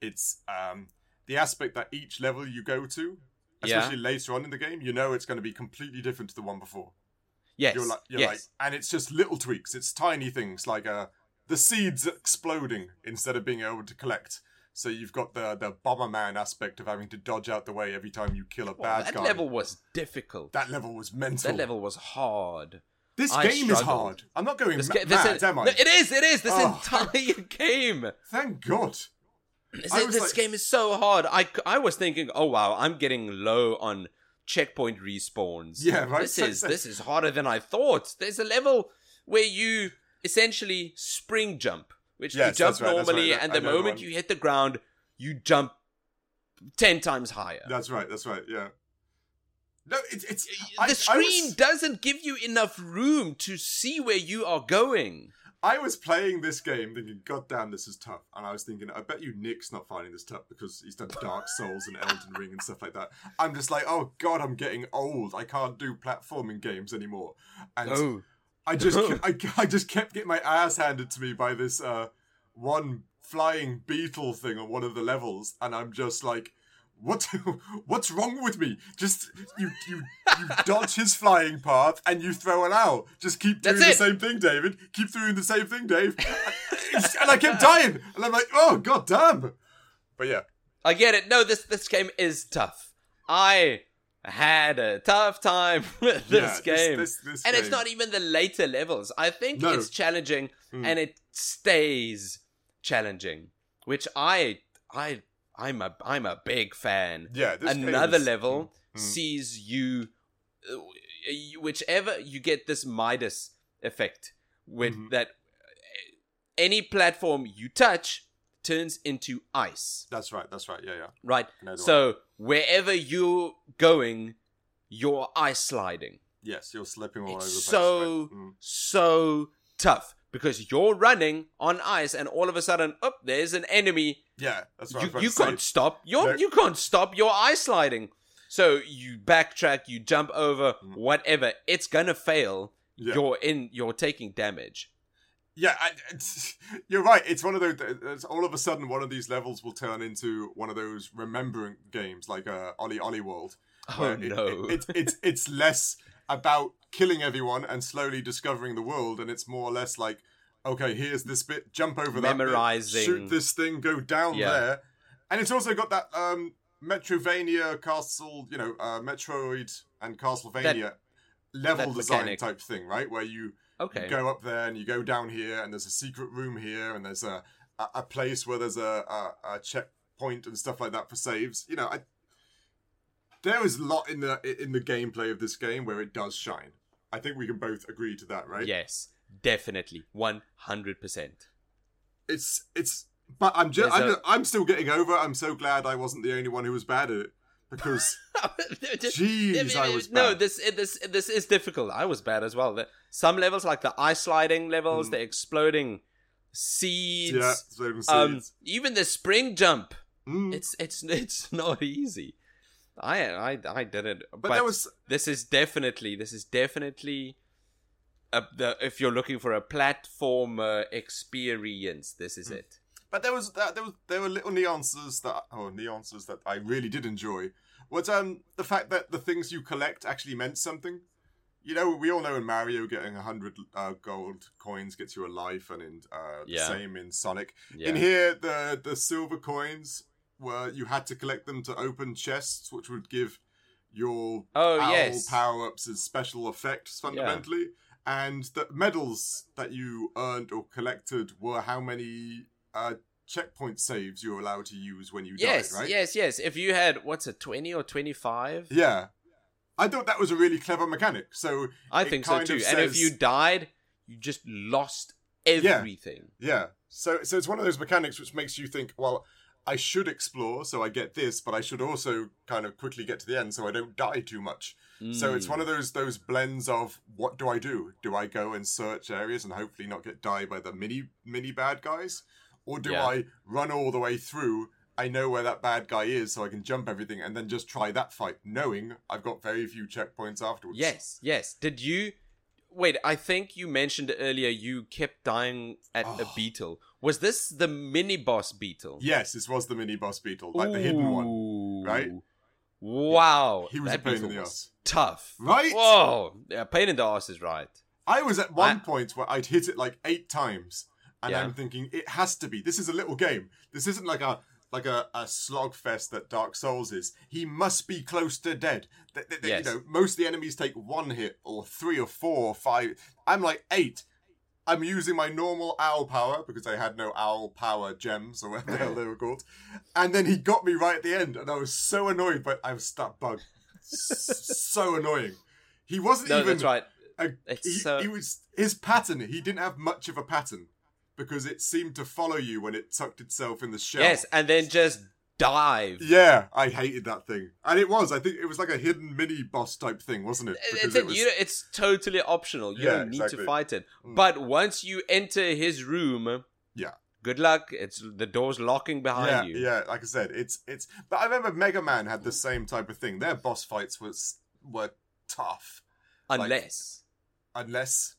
It's um the aspect that each level you go to, Yeah. especially later on in the game, you know it's going to be completely different to the one before. Yes. You're like, you're yes. like, and it's just little tweaks. It's tiny things like uh the seeds exploding instead of being able to collect. So you've got the the Bomberman aspect of having to dodge out the way every time you kill a Well, bad that guy. That level was difficult. that level was mental. That level was hard. this I game is hard. I'm not going This ma- ga- this mad, am I? No, it is. It is. This Oh. entire game. Thank God. This, this like- game is so hard. I, I was thinking, oh wow, I'm getting low on checkpoint respawns. Yeah, right. This is this is harder than I thought. There's a level where you essentially spring jump, which Yes, you jump right, normally, right. and I the the moment you hit the ground, you jump ten times higher. That's right. That's right. Yeah. No, it's it's I- I the screen was- doesn't give you enough room to see where you are going. I was playing this game thinking, God damn, this is tough. And I was thinking, I bet you Nick's not finding this tough because he's done Dark Souls and Elden Ring and stuff like that. I'm just like, oh God, I'm getting old. I can't do platforming games anymore. And Oh, I just, I, I just kept getting my ass handed to me by this uh, one flying beetle thing on one of the levels, and I'm just like, what? What's wrong with me? Just you, you, you dodge his flying path and you throw it out. Just keep doing the same thing, David. Keep doing the same thing, Dave. and I kept dying, and I'm like, oh god damn. But yeah, I get it. No, this this game is tough. I had a tough time with this yeah, game. this, this and it's not even the later levels. I think No. it's challenging Mm. and it stays challenging, which I I I'm a I'm a big fan. Yeah, this Another is- level Mm. sees you uh, whichever you get this Midas effect with Mhm. that uh, any platform you touch turns into ice That's right. That's right. Yeah, yeah. right I know the so wherever you're going you're ice sliding Yes, you're slipping all over the It's place. so right? Mm. so tough because you're running on ice and all of a sudden, up there's an enemy. Yeah, that's what You, you can't stop. You're, No. You can't stop your ice sliding. So you backtrack, you jump over, Mm. whatever. It's gonna fail. Yeah. You're in. You're taking damage. Yeah, I, you're right. It's one of those. It's all of a sudden, one of these levels will turn into one of those remembering games, like uh, OlliOlli World. Oh where it- no! it- it's it's it's less about killing everyone and slowly discovering the world, and it's more or less like, okay, here's this bit, jump over that, bit, shoot this thing, go down Yeah. there, and it's also got that um Metroidvania Castle, you know, uh, Metroid and Castlevania level that design mechanic. type thing, right? Where you okay. you go up there and you go down here, and there's a secret room here, and there's a a, a place where there's a, a a checkpoint and stuff like that for saves. You know, I, there is a lot in the in the gameplay of this game where it does shine. I think we can both agree to that, right? Yes, definitely, one hundred percent. It's it's. But I'm just I'm, a- I'm still getting over. I'm so glad I wasn't the only one who was bad at it because jeez, I was bad. no. This this this is difficult. I was bad as well. The- Some levels, like the ice sliding levels, Mm. the exploding seeds, yeah, so um, even the spring jump. Mm. It's it's it's not easy. I I I did it, but, but there was this is definitely this is definitely a, the if you're looking for a platformer experience, this is Mm. it. But there was that there was there were little nuances that oh nuances that I really did enjoy. Was um the fact that the things you collect actually meant something. You know, we all know in Mario getting a hundred uh, gold coins gets you a life, and in uh, the Yeah. same in Sonic. Yeah. In here, the the silver coins were you had to collect them to open chests, which would give your oh owl yes. power ups as special effects fundamentally. And the medals that you earned or collected were how many uh, checkpoint saves you were allowed to use when you Yes, died, right? yes, yes. If you had what's it, twenty or twenty-five? Yeah. I thought that was a really clever mechanic. So, I think so too. of And if you died, you just lost everything. yeah. So, so it's one of those mechanics which makes you think, well, I should explore, so I get this, but I should also kind of quickly get to the end so I don't die too much. So it's Mm. one of those those blends of what do I do? Do I go and search areas and hopefully not get die by the mini mini bad guys, or do Yeah. I run all the way through? I know where that bad guy is, so I can jump everything and then just try that fight, knowing I've got very few checkpoints afterwards. Yes, yes. Did you wait? I think you mentioned earlier you kept dying at a Oh. beetle. Was this the mini boss beetle? Yes, this was the mini boss beetle, like the hidden one. Right? Wow, He was that a pain in the ass. Tough, Right? Whoa, yeah, pain in the ass is right. I was at one I- point where I'd hit it like eight times, and Yeah. I'm thinking it has to be. This is a little game. This isn't like a like a, a slog fest that Dark Souls is. He must be close to dead. Th- th- th- Yes. You know, most of the enemies take one hit or three or four or five. I'm like eight. I'm using my normal owl power because I had no owl power gems or whatever the hell they were called. And then he got me right at the end, and I was so annoyed. But I was that bug, S- so annoying. He wasn't No, even that's right. a, It's he, so- he was his pattern. He didn't have much of a pattern because it seemed to follow you when it tucked itself in the shell. Yes, and then just dive. Yeah, I hated that thing, and it was. I think it was like a hidden mini boss type thing, wasn't it? It's, Because it, it was- you know, it's totally optional. You Yeah, don't need exactly. to fight it. Mm. But once you enter his room, Yeah. good luck. It's the door's locking behind yeah, you. yeah. Like I said, it's it's. But I remember Mega Man had the same type of thing. Their boss fights was were tough, like- Unless, unless.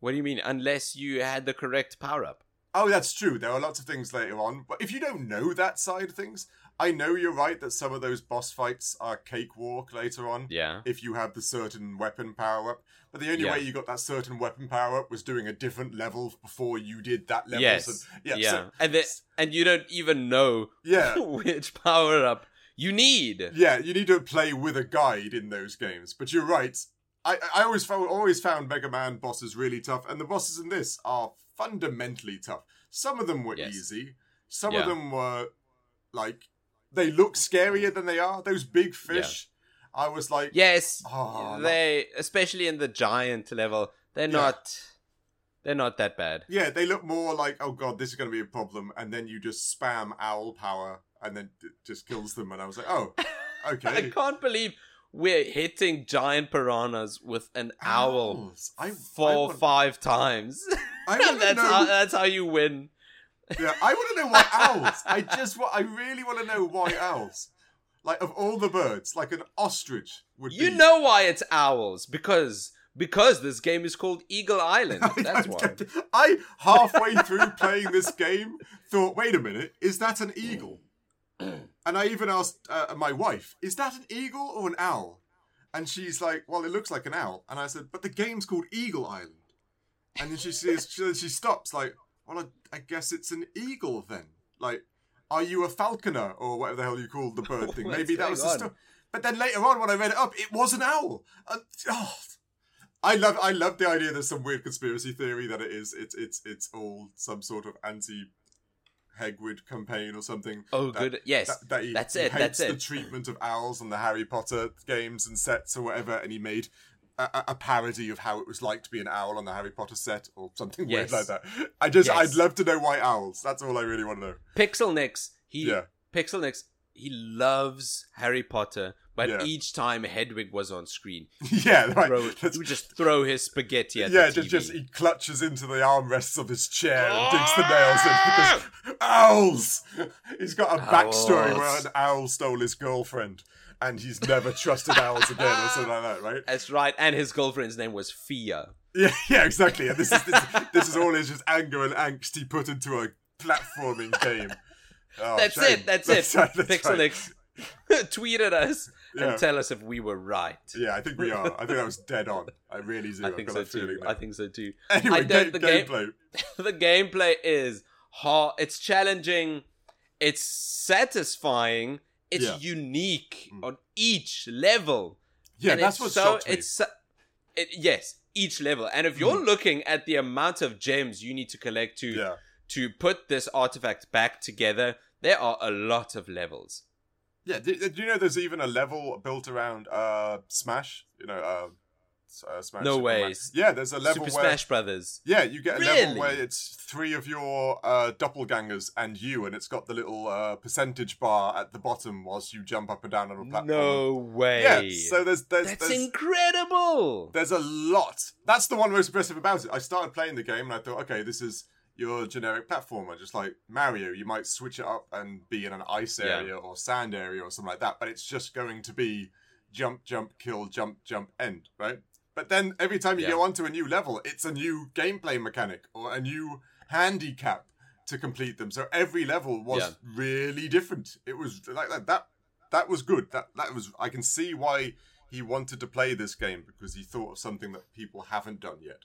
what do you mean? Unless you had the correct power up. Oh, that's true. There are lots of things later on, but if you don't know that side of things, I know you're right that some of those boss fights are cakewalk later on. Yeah. if you have the certain weapon power up. But the only Yeah. way you got that certain weapon power up was doing a different level before you did that level. Yes. So, yeah. Yeah. so- and the, and you don't even know yeah. which power up you need. Yeah, you need to play with a guide in those games. But you're right. I, I always found, always found Mega Man bosses really tough, and the bosses in this are fundamentally tough. Some of them were Yes. easy. Some Yeah. of them were like they look scarier than they are. Those big fish. I was like, Yes, Oh, they especially in the giant level, they're Yeah. not they're not that bad. Yeah, they look more like, oh god, this is going to be a problem, and then you just spam owl power, and then it just kills them, and I was like, oh, okay. I can't believe we're hitting giant piranhas with an owl I, four I five times. I that's know- how, that's how you win. Yeah, I want to know why owls. I just want. I really want to know why owls. Like of all the birds, like an ostrich would You be. know why it's owls because because this game is called Eagle Island. That's why. I halfway through playing this game thought, wait a minute, is that an eagle? And I even asked uh, my wife, is that an eagle or an owl? And she's like, well, it looks like an owl. And I said, but the game's called Eagle Island. And then she says, she, she stops, like, well, I, I guess it's an eagle then. Like, are you a falconer or whatever the hell you call the bird thing? Maybe that was the stuff. But then later on, when I read it up, it was an owl. And, oh, I love, I love the idea. There's some weird conspiracy theory that it is. It's, it's, it's all some sort of anti Hedwig campaign or something. Oh, That- good. Yes, That, that he, that's he it, hates that's the it. treatment of owls on the Harry Potter games and sets or whatever, and he made a, a- a parody of how it was like to be an owl on the Harry Potter set or something Yes. weird like that. I just, Yes. I'd love to know why owls. That's all I really want to know. Pixelnicks. He Yeah. Pixelnicks. He loves Harry Potter, but Yeah. each time Hedwig was on screen, yeah, right. throw, he would just throw his spaghetti at yeah, just, just he clutches into the armrests of his chair and digs the nails in ah! because owls. He's got a backstory where an owl stole his girlfriend, and he's never trusted owls again, or something like that, right? That's right. And his girlfriend's name was Fia. Yeah, yeah, exactly. And this is this, this is all his just anger and angst he put into a platforming game. Oh, That's it. That's, it. right, that's Pixel right. Nix. tweet at us Yeah. and tell us if we were right. Yeah, I think we are. I think that was dead on. I really do. I think so too. I think so too. Anyway, ga- the game- gameplay. the gameplay is hard. It's challenging. It's satisfying. It's Yeah. unique Mm. on each level. Yeah, And that's what so. shocked me. It's so, it, yes, each level. And if you're looking at the amount of gems you need to collect to Yeah, to put this artifact back together, there are a lot of levels. Yeah. Do, do you know there's even a level built around uh Smash? You know, uh, uh Smash. No Super Man. ways. Yeah, there's a level Super where Smash Brothers. Yeah, you get a Really? level where it's three of your uh, doppelgangers and you, and it's got the little uh, percentage bar at the bottom whilst you jump up and down on a platform. No way. Yeah, so there's there's That's there's, incredible. there's a lot. That's the one most impressive about it. I started playing the game and I thought, okay, this is your generic platformer, just like Mario. You might switch it up and be in an ice Yeah. area or sand area or something like that, but it's just going to be jump, jump, kill, jump, jump, end, right? But then every time you Yeah. go onto a new level, it's a new gameplay mechanic or a new handicap to complete them. So every level was Yeah. really different. It was like that. That that was good. That that was. I can see why he wanted to play this game because he thought of something that people haven't done yet.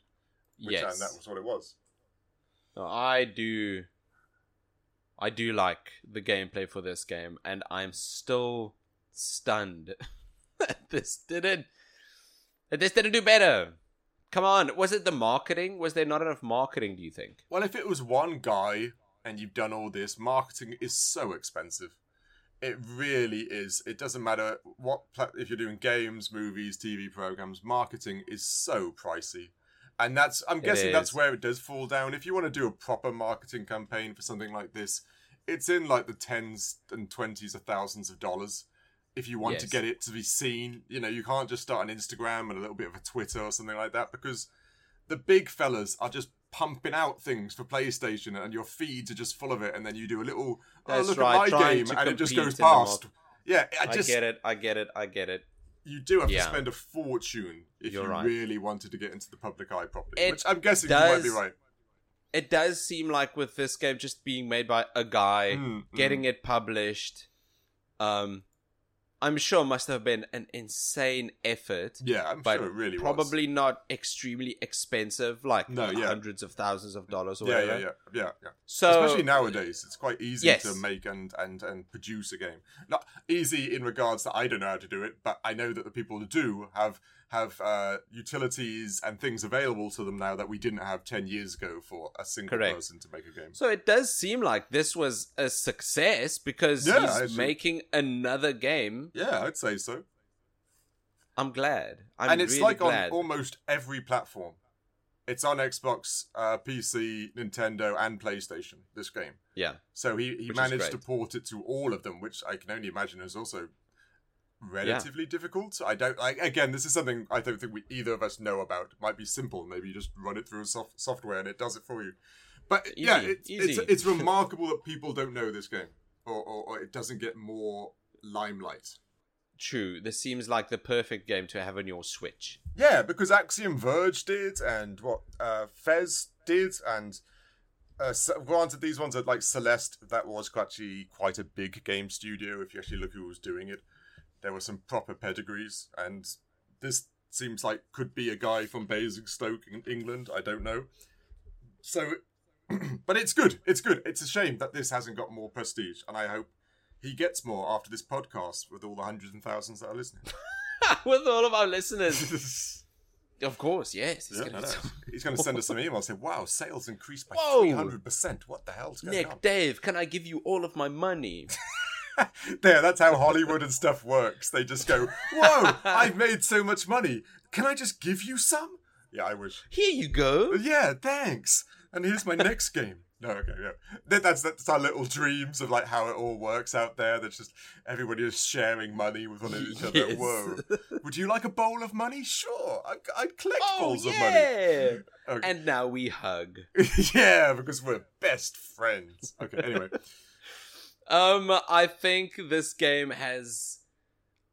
Which, yes. and that was what it was. No, I do. I do like the gameplay for this game, and I'm still stunned that this didn't. That this didn't do better. Come on, was it the marketing? Was there not enough marketing? Do you think? Well, if it was one guy and you've done all this, marketing is so expensive. It really is. It doesn't matter what pla- if you're doing games, movies, TV programs. Marketing is so pricey, and that's I'm It guessing that's where it does fall down. If you want to do a proper marketing campaign for something like this, it's in like the tens and twenties of thousands of dollars. If you want to get it to be seen, you know, you can't just start an Instagram and a little bit of a Twitter or something like that because the big fellas are just pumping out things for PlayStation, and your feeds are just full of it. And then you do a little, oh look right, at my trying game, and it just goes past. Yeah, I I, just get it. I get it. I get it. You do have Yeah. to spend a fortune if You're you right. really wanted to get into the public eye properly. It which I'm guessing you might be right. It does seem like with this game just being made by a guy, Mm, mm. getting it published, um, I'm sure must have been an insane effort. Yeah, I'm but sure it really was. probably not extremely expensive, like No, yeah. hundreds of thousands of dollars or Yeah, whatever. yeah, yeah, yeah, yeah. So Especially nowadays, it's quite easy Yes. to make and, and, and produce a game. Not easy in regards that I don't know how to do it, but I know that the people who do have have uh, utilities and things available to them now that we didn't have ten years ago for a single Correct. person to make a game. So it does seem like this was a success because Yeah, he's making another game. Yeah, I'd say so. I'm glad. I'm and it's really like glad. on almost every platform. It's on Xbox, uh, PC, Nintendo, and PlayStation. This game. yeah. So he, he Which managed to port it to all of them, which I can only imagine is also relatively difficult. I don't like. Again, this is something I don't think we either of us know about. It might be simple. Maybe you just run it through soft, software and it does it for you. But Easy, yeah, it's, it's it's remarkable that people don't know this game, or, or, or it doesn't get more limelight. True. This seems like the perfect game to have on your Switch. Yeah, because Axiom Verge did, and what uh, Fez did, and uh, granted, these ones are like Celeste. That was actually quite a big game studio. If you actually look who was doing it, there were some proper pedigrees, and this seems like could be a guy from Basingstoke in England. I don't know. So, but it's good. It's good. It's a shame that this hasn't got more prestige, and I hope he gets more after this podcast with all the hundreds and thousands that are listening. With all of our listeners. Of course, yes. He's Yeah, gonna I know. be so- He's going to send us some emails saying, wow, sales increased by Whoa. 300%. What the hell's going on? Nick, Dave, can I give you all of my money? There, that's how Hollywood and stuff works. They just go, whoa, I've made so much money. Can I just give you some? Yeah, I wish. Here you go. Yeah, thanks. And here's my next game. No, okay, yeah. That's that's our little dreams of like how it all works out there. That's just everybody is sharing money with one each other. Yes. Whoa! Would you like a bowl of money? Sure, I, I'd collect Oh, bowls of money. Okay. And now we hug. yeah, because we're best friends. Okay, anyway. Um, I think this game has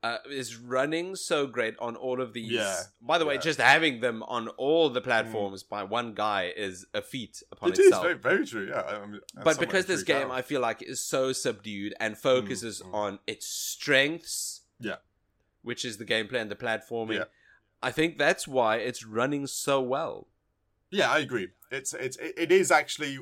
uh, is running so great on all of these. Yeah, By the way, just having them on all the platforms by one guy is a feat upon It is itself. very, very true, yeah. I mean, but because this game, out. I feel like, is so subdued and focuses mm. on its strengths, Yeah. which is the gameplay and the platforming. Yeah. I think that's why it's running so well. Yeah, I agree. It's it's it it is actually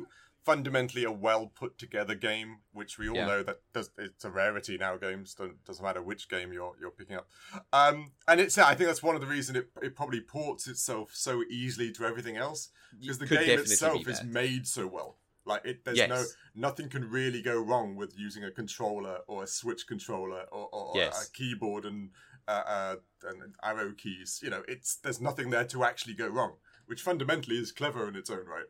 fundamentally a well put together game, which we all Yeah. know that does it's a rarity now. Games don't doesn't matter which game you're you're picking up, um, and it's I think that's one of the reasons it it probably ports itself so easily to everything else because the game itself is made so well. Like it, there's Yes. no nothing can really go wrong with using a controller or a Switch controller or, or Yes. a keyboard and uh, uh, and arrow keys. You know, it's there's nothing there to actually go wrong, which fundamentally is clever in its own right.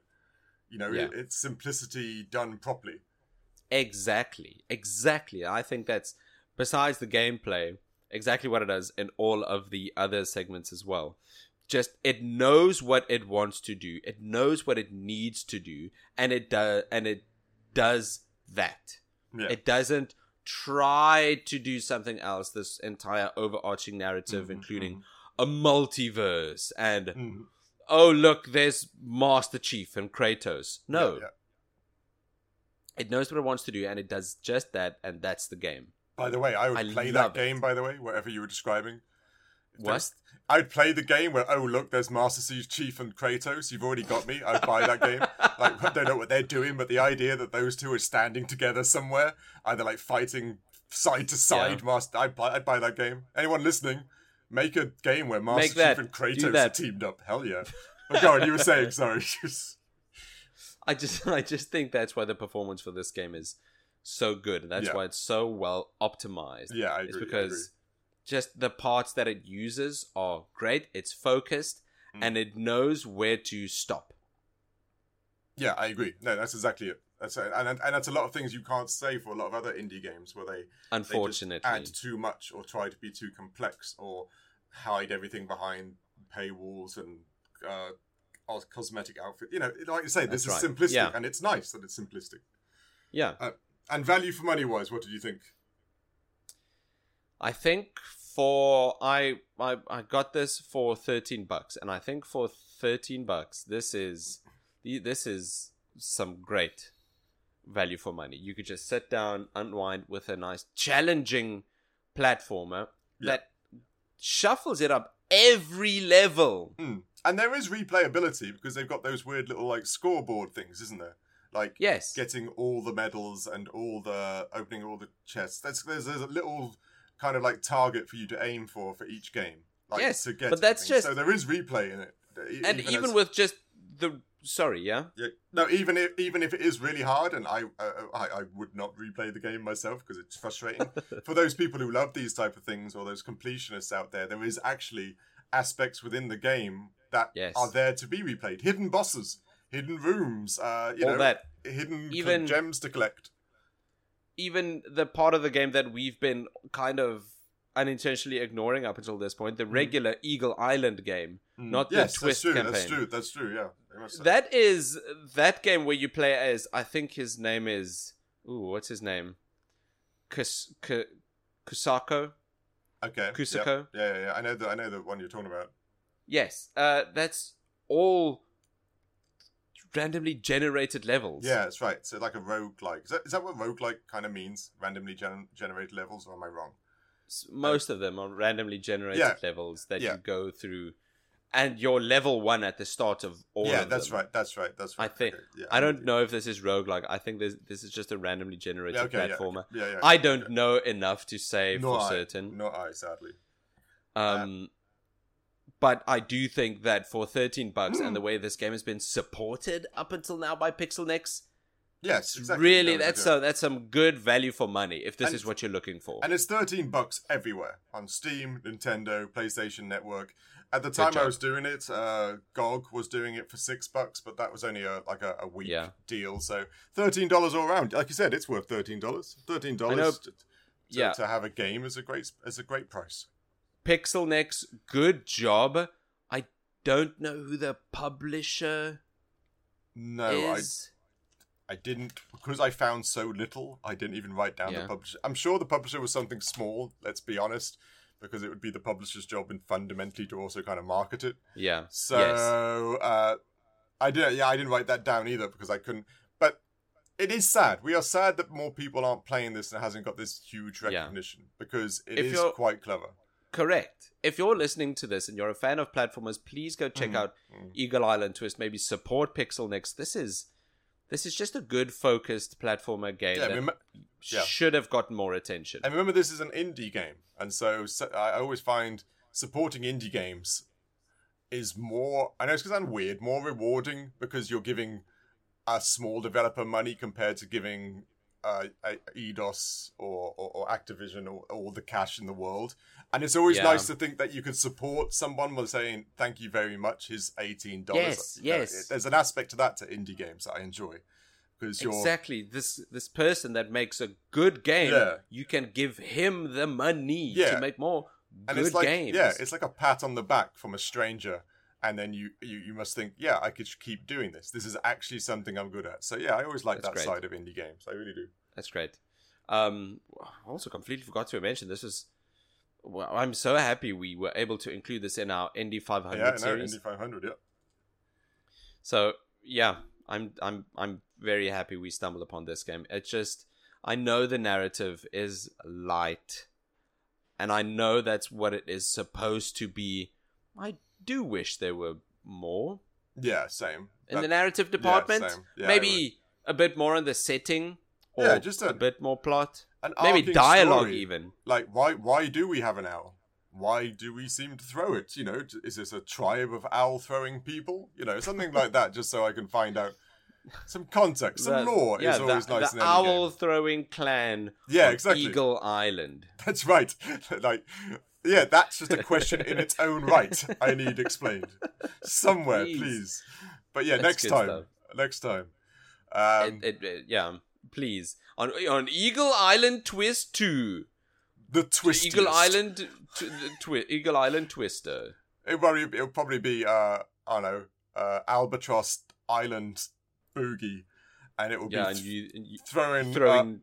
You know, Yeah. it, it's simplicity done properly. Exactly. Exactly. I think that's besides the gameplay, exactly what it does in all of the other segments as well. Just it knows what it wants to do. It knows what it needs to do and it does and it does that. Yeah, It doesn't try to do something else this entire overarching narrative Mhm, including a multiverse and Mhm. Oh look there's Master Chief and Kratos. No. Yeah, yeah. It knows what it wants to do, and it does just that, and that's the game. By the way, I would I play that it. game. By the way, whatever you were describing. What? I'd play the game where oh look, there's Master Chief and Kratos. You've already got me. I'd buy that game. Like I don't know what they're doing, but the idea that those two are standing together somewhere, either like fighting side to side, Master, I'd buy, I'd buy that game. Anyone listening, make a game where Master Make Chief that. and Kratos teamed up. Hell yeah! But go on, you were saying sorry. I just, I just think that's why the performance for this game is so good, and that's Yeah. why it's so well optimized. yeah, I It's agree. I because just the parts that it uses are great. It's focused, Mm. and it knows where to stop. Yeah, I agree. No, that's exactly it. That's it. And, and and that's a lot of things you can't say for a lot of other indie games where they they Unfortunately, add too much or try to be too complex or hide everything behind paywalls and uh, cosmetic outfit. You know, like you say, this That's is right. simplistic, Yeah. and it's nice that it's simplistic. yeah. And value for money wise, what did you think? I think for I, I I got this for thirteen bucks, and I think for thirteen bucks, this is this is some great value for money. You could just sit down, unwind with a nice challenging platformer Yeah. that shuffles it up every level. Hmm. And there is replayability because they've got those weird little like scoreboard things, isn't there? Like Yes, getting all the medals and all the opening all the chests. That's there's, there's a little kind of like target for you to aim for for each game. Like, Yes, to get but that's just- so there is replay in it. E- and even as- with just the sorry, yeah, yeah, no, even if even if it is really hard, and I uh, I, I would not replay the game myself because it's frustrating. for those people who love these type of things or those completionists out there, there is actually aspects within the game that Yes. are there to be replayed. Hidden bosses, hidden rooms, uh, you all know, that. hidden Even- gems to collect. even the part of the game that we've been kind of unintentionally ignoring up until this point the regular Eagle Island game, not the Mm. yes, Twist that's true. campaign. That's true. That's true. Yeah. very much so. That is that game where you play as I think his name is ooh what's his name, Kus, Ku, Kusako. okay. Kusako? Yeah. yeah, yeah, yeah. I know the I know the one you're talking about. Yes, uh, that's all randomly generated levels. Yeah, that's right. So like a rogue like. Is that is that what rogue like kind of means? Randomly gen- generated levels, or am I wrong? Most of them are randomly generated Yeah. levels that Yeah. you go through, and you're level one at the start of all. yeah, of that's them. right. That's right. That's right. I think Okay, yeah, I don't know if this is roguelike. I think this this is just a randomly generated okay, platformer. Yeah, yeah. I don't know enough to say for I. certain. Not I, sadly. Um, but I do think that for 13 bucks and the way this game has been supported up until now by Pixelnicks, Yes, exactly. really, that's a, that's some good value for money if this And- is what you're looking for. And it's 13 bucks everywhere on Steam, Nintendo, PlayStation Network. At the time I was doing it, uh, GOG was doing it for six bucks, but that was only a like a, a week Yeah. deal. So thirteen dollars all around. Like you said, it's worth thirteen dollars. Thirteen dollars to, yeah. to have a game is a great is a great price. Pixelnicks, good job. I don't know who the publisher No, is. I I didn't because I found so little. I didn't even write down Yeah. the publisher. I'm sure the publisher was something small. Let's be honest, because it would be the publisher's job and fundamentally to also kind of market it. Yeah. So yes. uh, I didn't. Yeah, I didn't write that down either because I couldn't. But it is sad. We are sad that more people aren't playing this and it hasn't got this huge Yeah. recognition because it If is you're- quite clever. Correct. If you're listening to this and you're a fan of platformers, please go check Mhm. out Mm. Eagle Island Twist. Maybe support Pixelnicks. This is this is just a good focused platformer game Yeah, that remem- yeah. should have gotten more attention. and remember, this is an indie game, and so, so I always find supporting indie games is more. I know it's because I'm weird, more rewarding because you're giving a small developer money compared to giving uh, Eidos or, or, or Activision or all the cash in the world. And it's always Yeah. nice to think that you could support someone by saying thank you very much. His eighteen dollars. Yes, yes. there's an aspect to that to indie games that I enjoy because you're Exactly. This this person that makes a good game, Yeah. you can give him the money Yeah. to make more and good it's like games. yeah, it's like a pat on the back from a stranger, and then you you, you must think, yeah, I could keep doing this. This is actually something I'm good at. So yeah, I always like That's that great. side of indie games. I really do. That's great. Um, I also completely forgot to mention this is. Well, I'm so happy we were able to include this in our Indy 500 yeah, series. Indie 500. Yeah, So yeah, I'm I'm I'm very happy we stumbled upon this game. It's just I know the narrative is light, and I know that's what it is supposed to be. I do wish there were more yeah, same. in That- the narrative department. same. Yeah, Maybe a bit more on the setting, or Yeah, just a, a- bit more plot. An Maybe dialogue story. even. Like, why why do we have an owl? Why do we seem to throw it? You know, is this a tribe of owl throwing people? You know, something like that, just so I can find out some context, some The- lore yeah, is always the, nice. the in any game. owl throwing clan. Yeah, exactly. Eagle Island. That's right. like, yeah, that's just a question in its own right. I need explained somewhere, Please. please. But yeah, That's next time. stuff. Next time. Um, it, it, it- yeah, please on on Eagle Island Twist Two. the twist. Eagle Island, the twi- Eagle Island Twister. It'll probably, it'll probably be, uh, I don't know, uh, Albatross Island Boogie, and it will Yeah, be and you, and you throwing. uh, throwing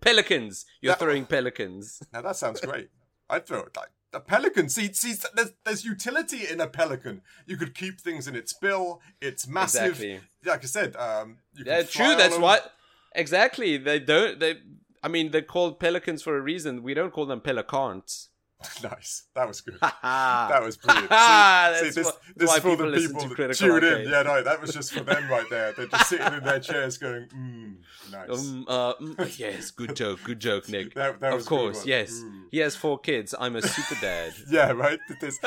pelicans. You're that- throwing pelicans. now that sounds great. I'd throw it like a pelican. See, see, there's, there's utility in a pelican. You could keep things in its bill. It's massive. Exactly. Like I said, um, you Yeah, true. That's what. Exactly. They don't. They. I mean, they're called pelicans for a reason. We don't call them pelicans. nice. That was good. that was brilliant. That's See, see, this, why- this is for the people that tuned in. Yeah, no, that was just for them right there. They're just sitting in their chairs going, mm, nice. Um, uh, mm, yes, good joke, good joke, Nick. That- that of course, yes. Mm. He has four kids. I'm a super dad. Yeah, right. There's,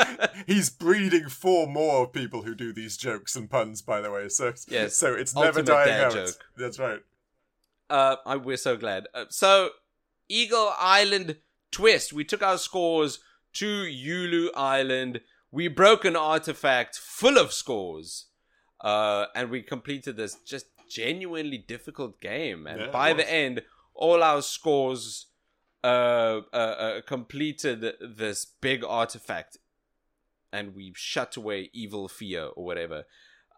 he's breeding four more people who do these jokes and puns. By the way, so Yes, so it's never dying out. joke. That's right. Uh, I, we're so glad. Uh, so, Eagle Island twist. We took our scores to Yulu Island. We broke an artifact full of scores. Uh, and we completed this just genuinely difficult game. And Yeah, by the end, all our scores uh, uh, uh, completed this big artifact, and we shut away evil fear or whatever.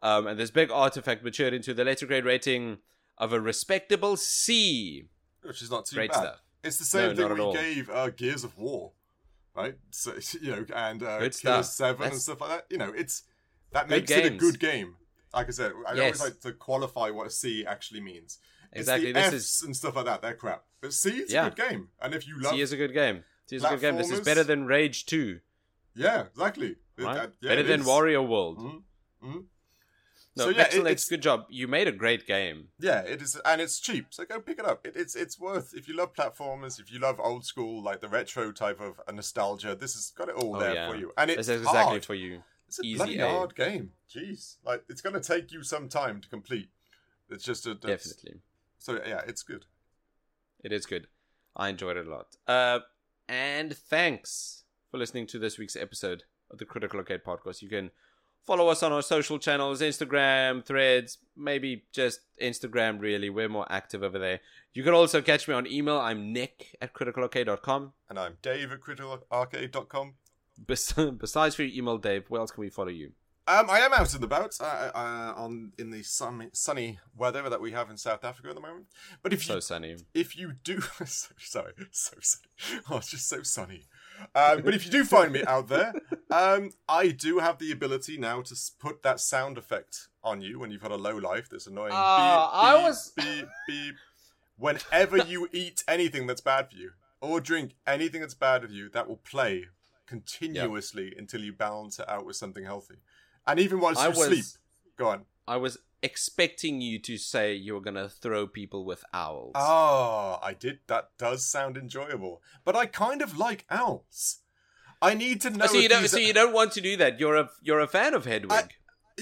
Um, and this big artifact matured into the letter grade rating of a respectable C. which is not too Great bad. stuff. It's the same No, thing we all. gave uh, Gears of War, right? So you know, and uh, Good Killer. Seven and stuff like that. You know, it's that makes it a good game. Like I said, I Yes. always like to qualify what a C actually means. It's Exactly. the This Fs is and stuff like that. They're crap. But C is Yeah. a good game, and if you love, C is a good game. C is a good game. This is better than Rage Two, yeah, exactly. It- right? uh, yeah, better than is. Wario World. Mhm. Mhm. No, So, yeah, it- excellent. it's- good job. You made a great game. Yeah, it is, and it's cheap. So go pick it up. It, it's it's worth if you love platformers, if you love old school like the retro type of nostalgia. This has got it all Oh, there yeah. for you, and it's This is exactly hard. for you. It's a easy bloody A. hard game. Jeez, like it's going to take you some time to complete. It's just a that's- Definitely. So yeah, it's good. It is good. I enjoyed it a lot. Uh, and thanks for listening to this week's episode of the Critical Arcade Podcast. You can follow us on our social channels Instagram, threads, maybe just Instagram, really. We're more active over there. You can also catch me on email. I'm nick at criticalarcade.com. And I'm Dave at criticalarcade.com. Bes- besides for your email, Dave, where else can we follow you? Um, I am out and about uh, uh, on in the sunny, sunny weather that we have in South Africa at the moment. But if you So sunny. if you do sorry so sunny oh it's just so sunny um, but if you do find me out there um, i do have the ability now to put that sound effect on you when you've got a low life this annoying. Ah, beep, I beep, was- beep beep. Whenever you eat anything that's bad for you or drink anything that's bad for you that will play continuously until you balance it out with something healthy. And even whilst I you was- sleep go on. I was expecting you to say you were going to throw people with owls. Ah, I did. That does sound enjoyable, but I kind of like owls. I need to know. Oh, so you don't. So are- you don't want to do that. You're a you're a fan of Hedwig.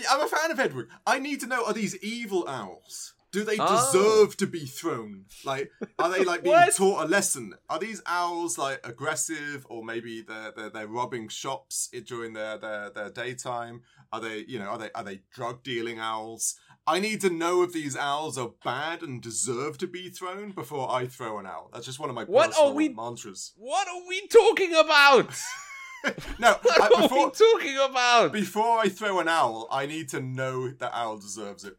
I'm a fan of Hedwig. I need to know: are these evil owls? Do they Oh. deserve to be thrown? Like, are they like being taught a lesson? Are these owls like aggressive, or maybe they're they're, they're robbing shops during their, their their daytime? Are they you know are they are they drug dealing owls? I need to know if these owls are bad and deserve to be thrown before I throw an owl. That's just one of my What are personal we- mantras. What are we talking about? No, What I, are we talking about? before I throw an owl, I need to know that owl deserves it.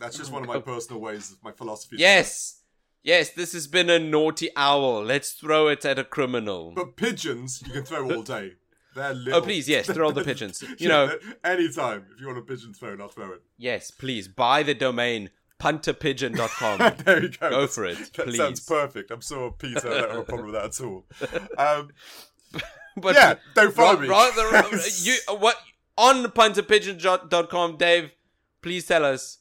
That's just one of my personal ways of my philosophy. Yes, yes. This has been a naughty owl. Let's throw it at a criminal. But pigeons, you can throw all day. They're little. Oh, please, yes, throw the pigeons. You Yeah, know, anytime if you want a pigeon thrown, I'll throw it. yes, please buy the domain punterpigeon.com. there you go. Go for it, That please. sounds perfect. I'm sure Peter don't have a problem with that at all. Um, But yeah, don't follow me. rather, you what on punterpigeon.com, Dave? Please tell us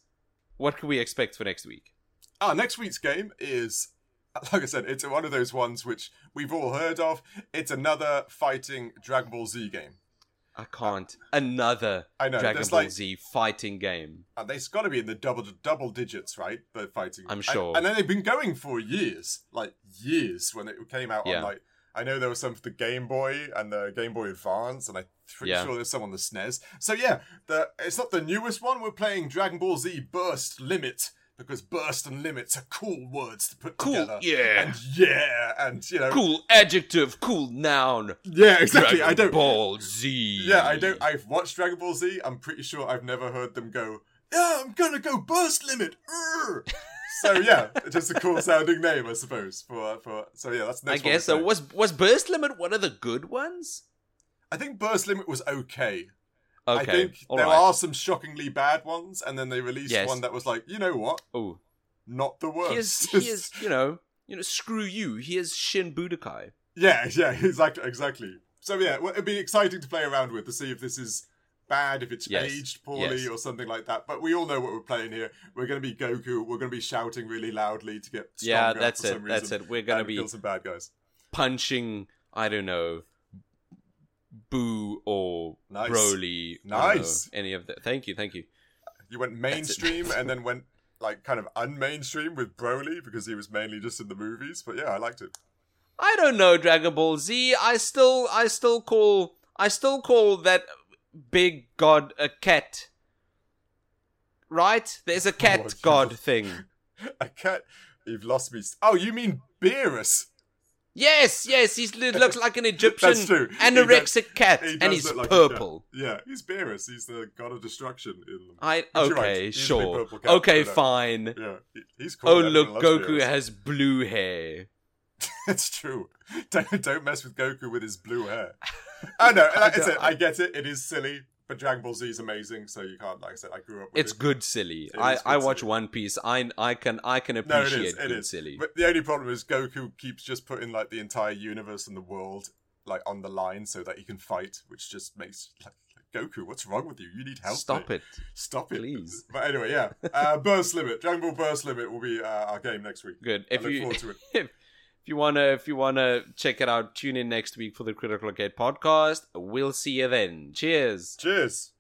what can we expect for next week. Ah, next week's game is, like I said, it's one of those ones which we've all heard of. It's another fighting Dragon Ball Z game. I can't. Another I know, Dragon Ball like- Z fighting game. And they've got to be in the double double digits, right? The fighting. I'm And- sure. And, then they've been going for years, like years, when it came out Yeah. on like. I know there was some for the Game Boy and the Game Boy Advance, and I'm pretty Yeah. sure there's some on the SNES. So yeah, the it's not the newest one. We're playing Dragon Ball Z Burst Limit because burst and limits are cool words to put Cool, together. yeah. and yeah, and you know, Cool adjective, cool noun. yeah, exactly. Dragon I don't. Ball Z. Yeah, I don't. I've watched Dragon Ball Z. I'm pretty sure I've never heard them go. Yeah, I'm gonna go burst limit. So yeah, just a cool sounding name, I suppose. For for so yeah, that's the I next one guess we're uh, so. Was was Burst Limit one of the good ones? I think burst limit was okay. Okay, I think all there right. are some shockingly bad ones, and then they released Yes. one that was like, you know what, Oh, not the worst. here's here's you know you know screw you. Here's Shin Budokai. Yeah, yeah, exactly, exactly. So yeah, well, it'd be exciting to play around with to see if this is bad, if it's Yes, aged poorly yes. or something like that. But we all know what we're playing here. We're going to be Goku. We're going to be shouting really loudly to get stronger Yeah, that's for some it. That's reason, it. We're gonna be kill some bad guys. punching. I don't know. Buu or Nice. Broly. Nice. any of that. Thank you, thank you. You went mainstream and then went like kind of unmainstream with Broly because he was mainly just in the movies. But yeah, I liked it. I don't know Dragon Ball Z. I still I still call I still call that big god a cat. Right? There's a oh cat Oh, god thing. A cat. You've lost me. Oh, you mean Beerus? Yes, yes, he looks like an Egyptian That's anorexic cat, He and he's like purple. Yeah, he's Beerus. He's the god of destruction in them. I right, okay, he's sure, cat, okay, fine. Yeah, he- he's cool. Oh look, Goku Beerus. has blue hair. That's true. Don't, don't mess with Goku with his blue hair. Oh no, Like I said, I get it. It is silly, but Dragon Ball Z is amazing. So you can't. Like I said, I grew up. with it. It's it. good silly. It I, is I watch silly. One Piece. I I can I can No, it appreciate. It good is. silly. But the only problem is Goku keeps just putting like the entire universe and the world like on the line so that he can fight, which just makes like, Goku. What's wrong with you? You need help. Stop mate. it. Stop it, please. But anyway, yeah. Uh, Burst Limit, Dragon Ball Burst Limit will be uh, our game next week. Good. I If look you forward to it. if, if you wanna if you wanna check it out, tune in next week for the Critical Arcade podcast. We'll see you then. Cheers. Cheers.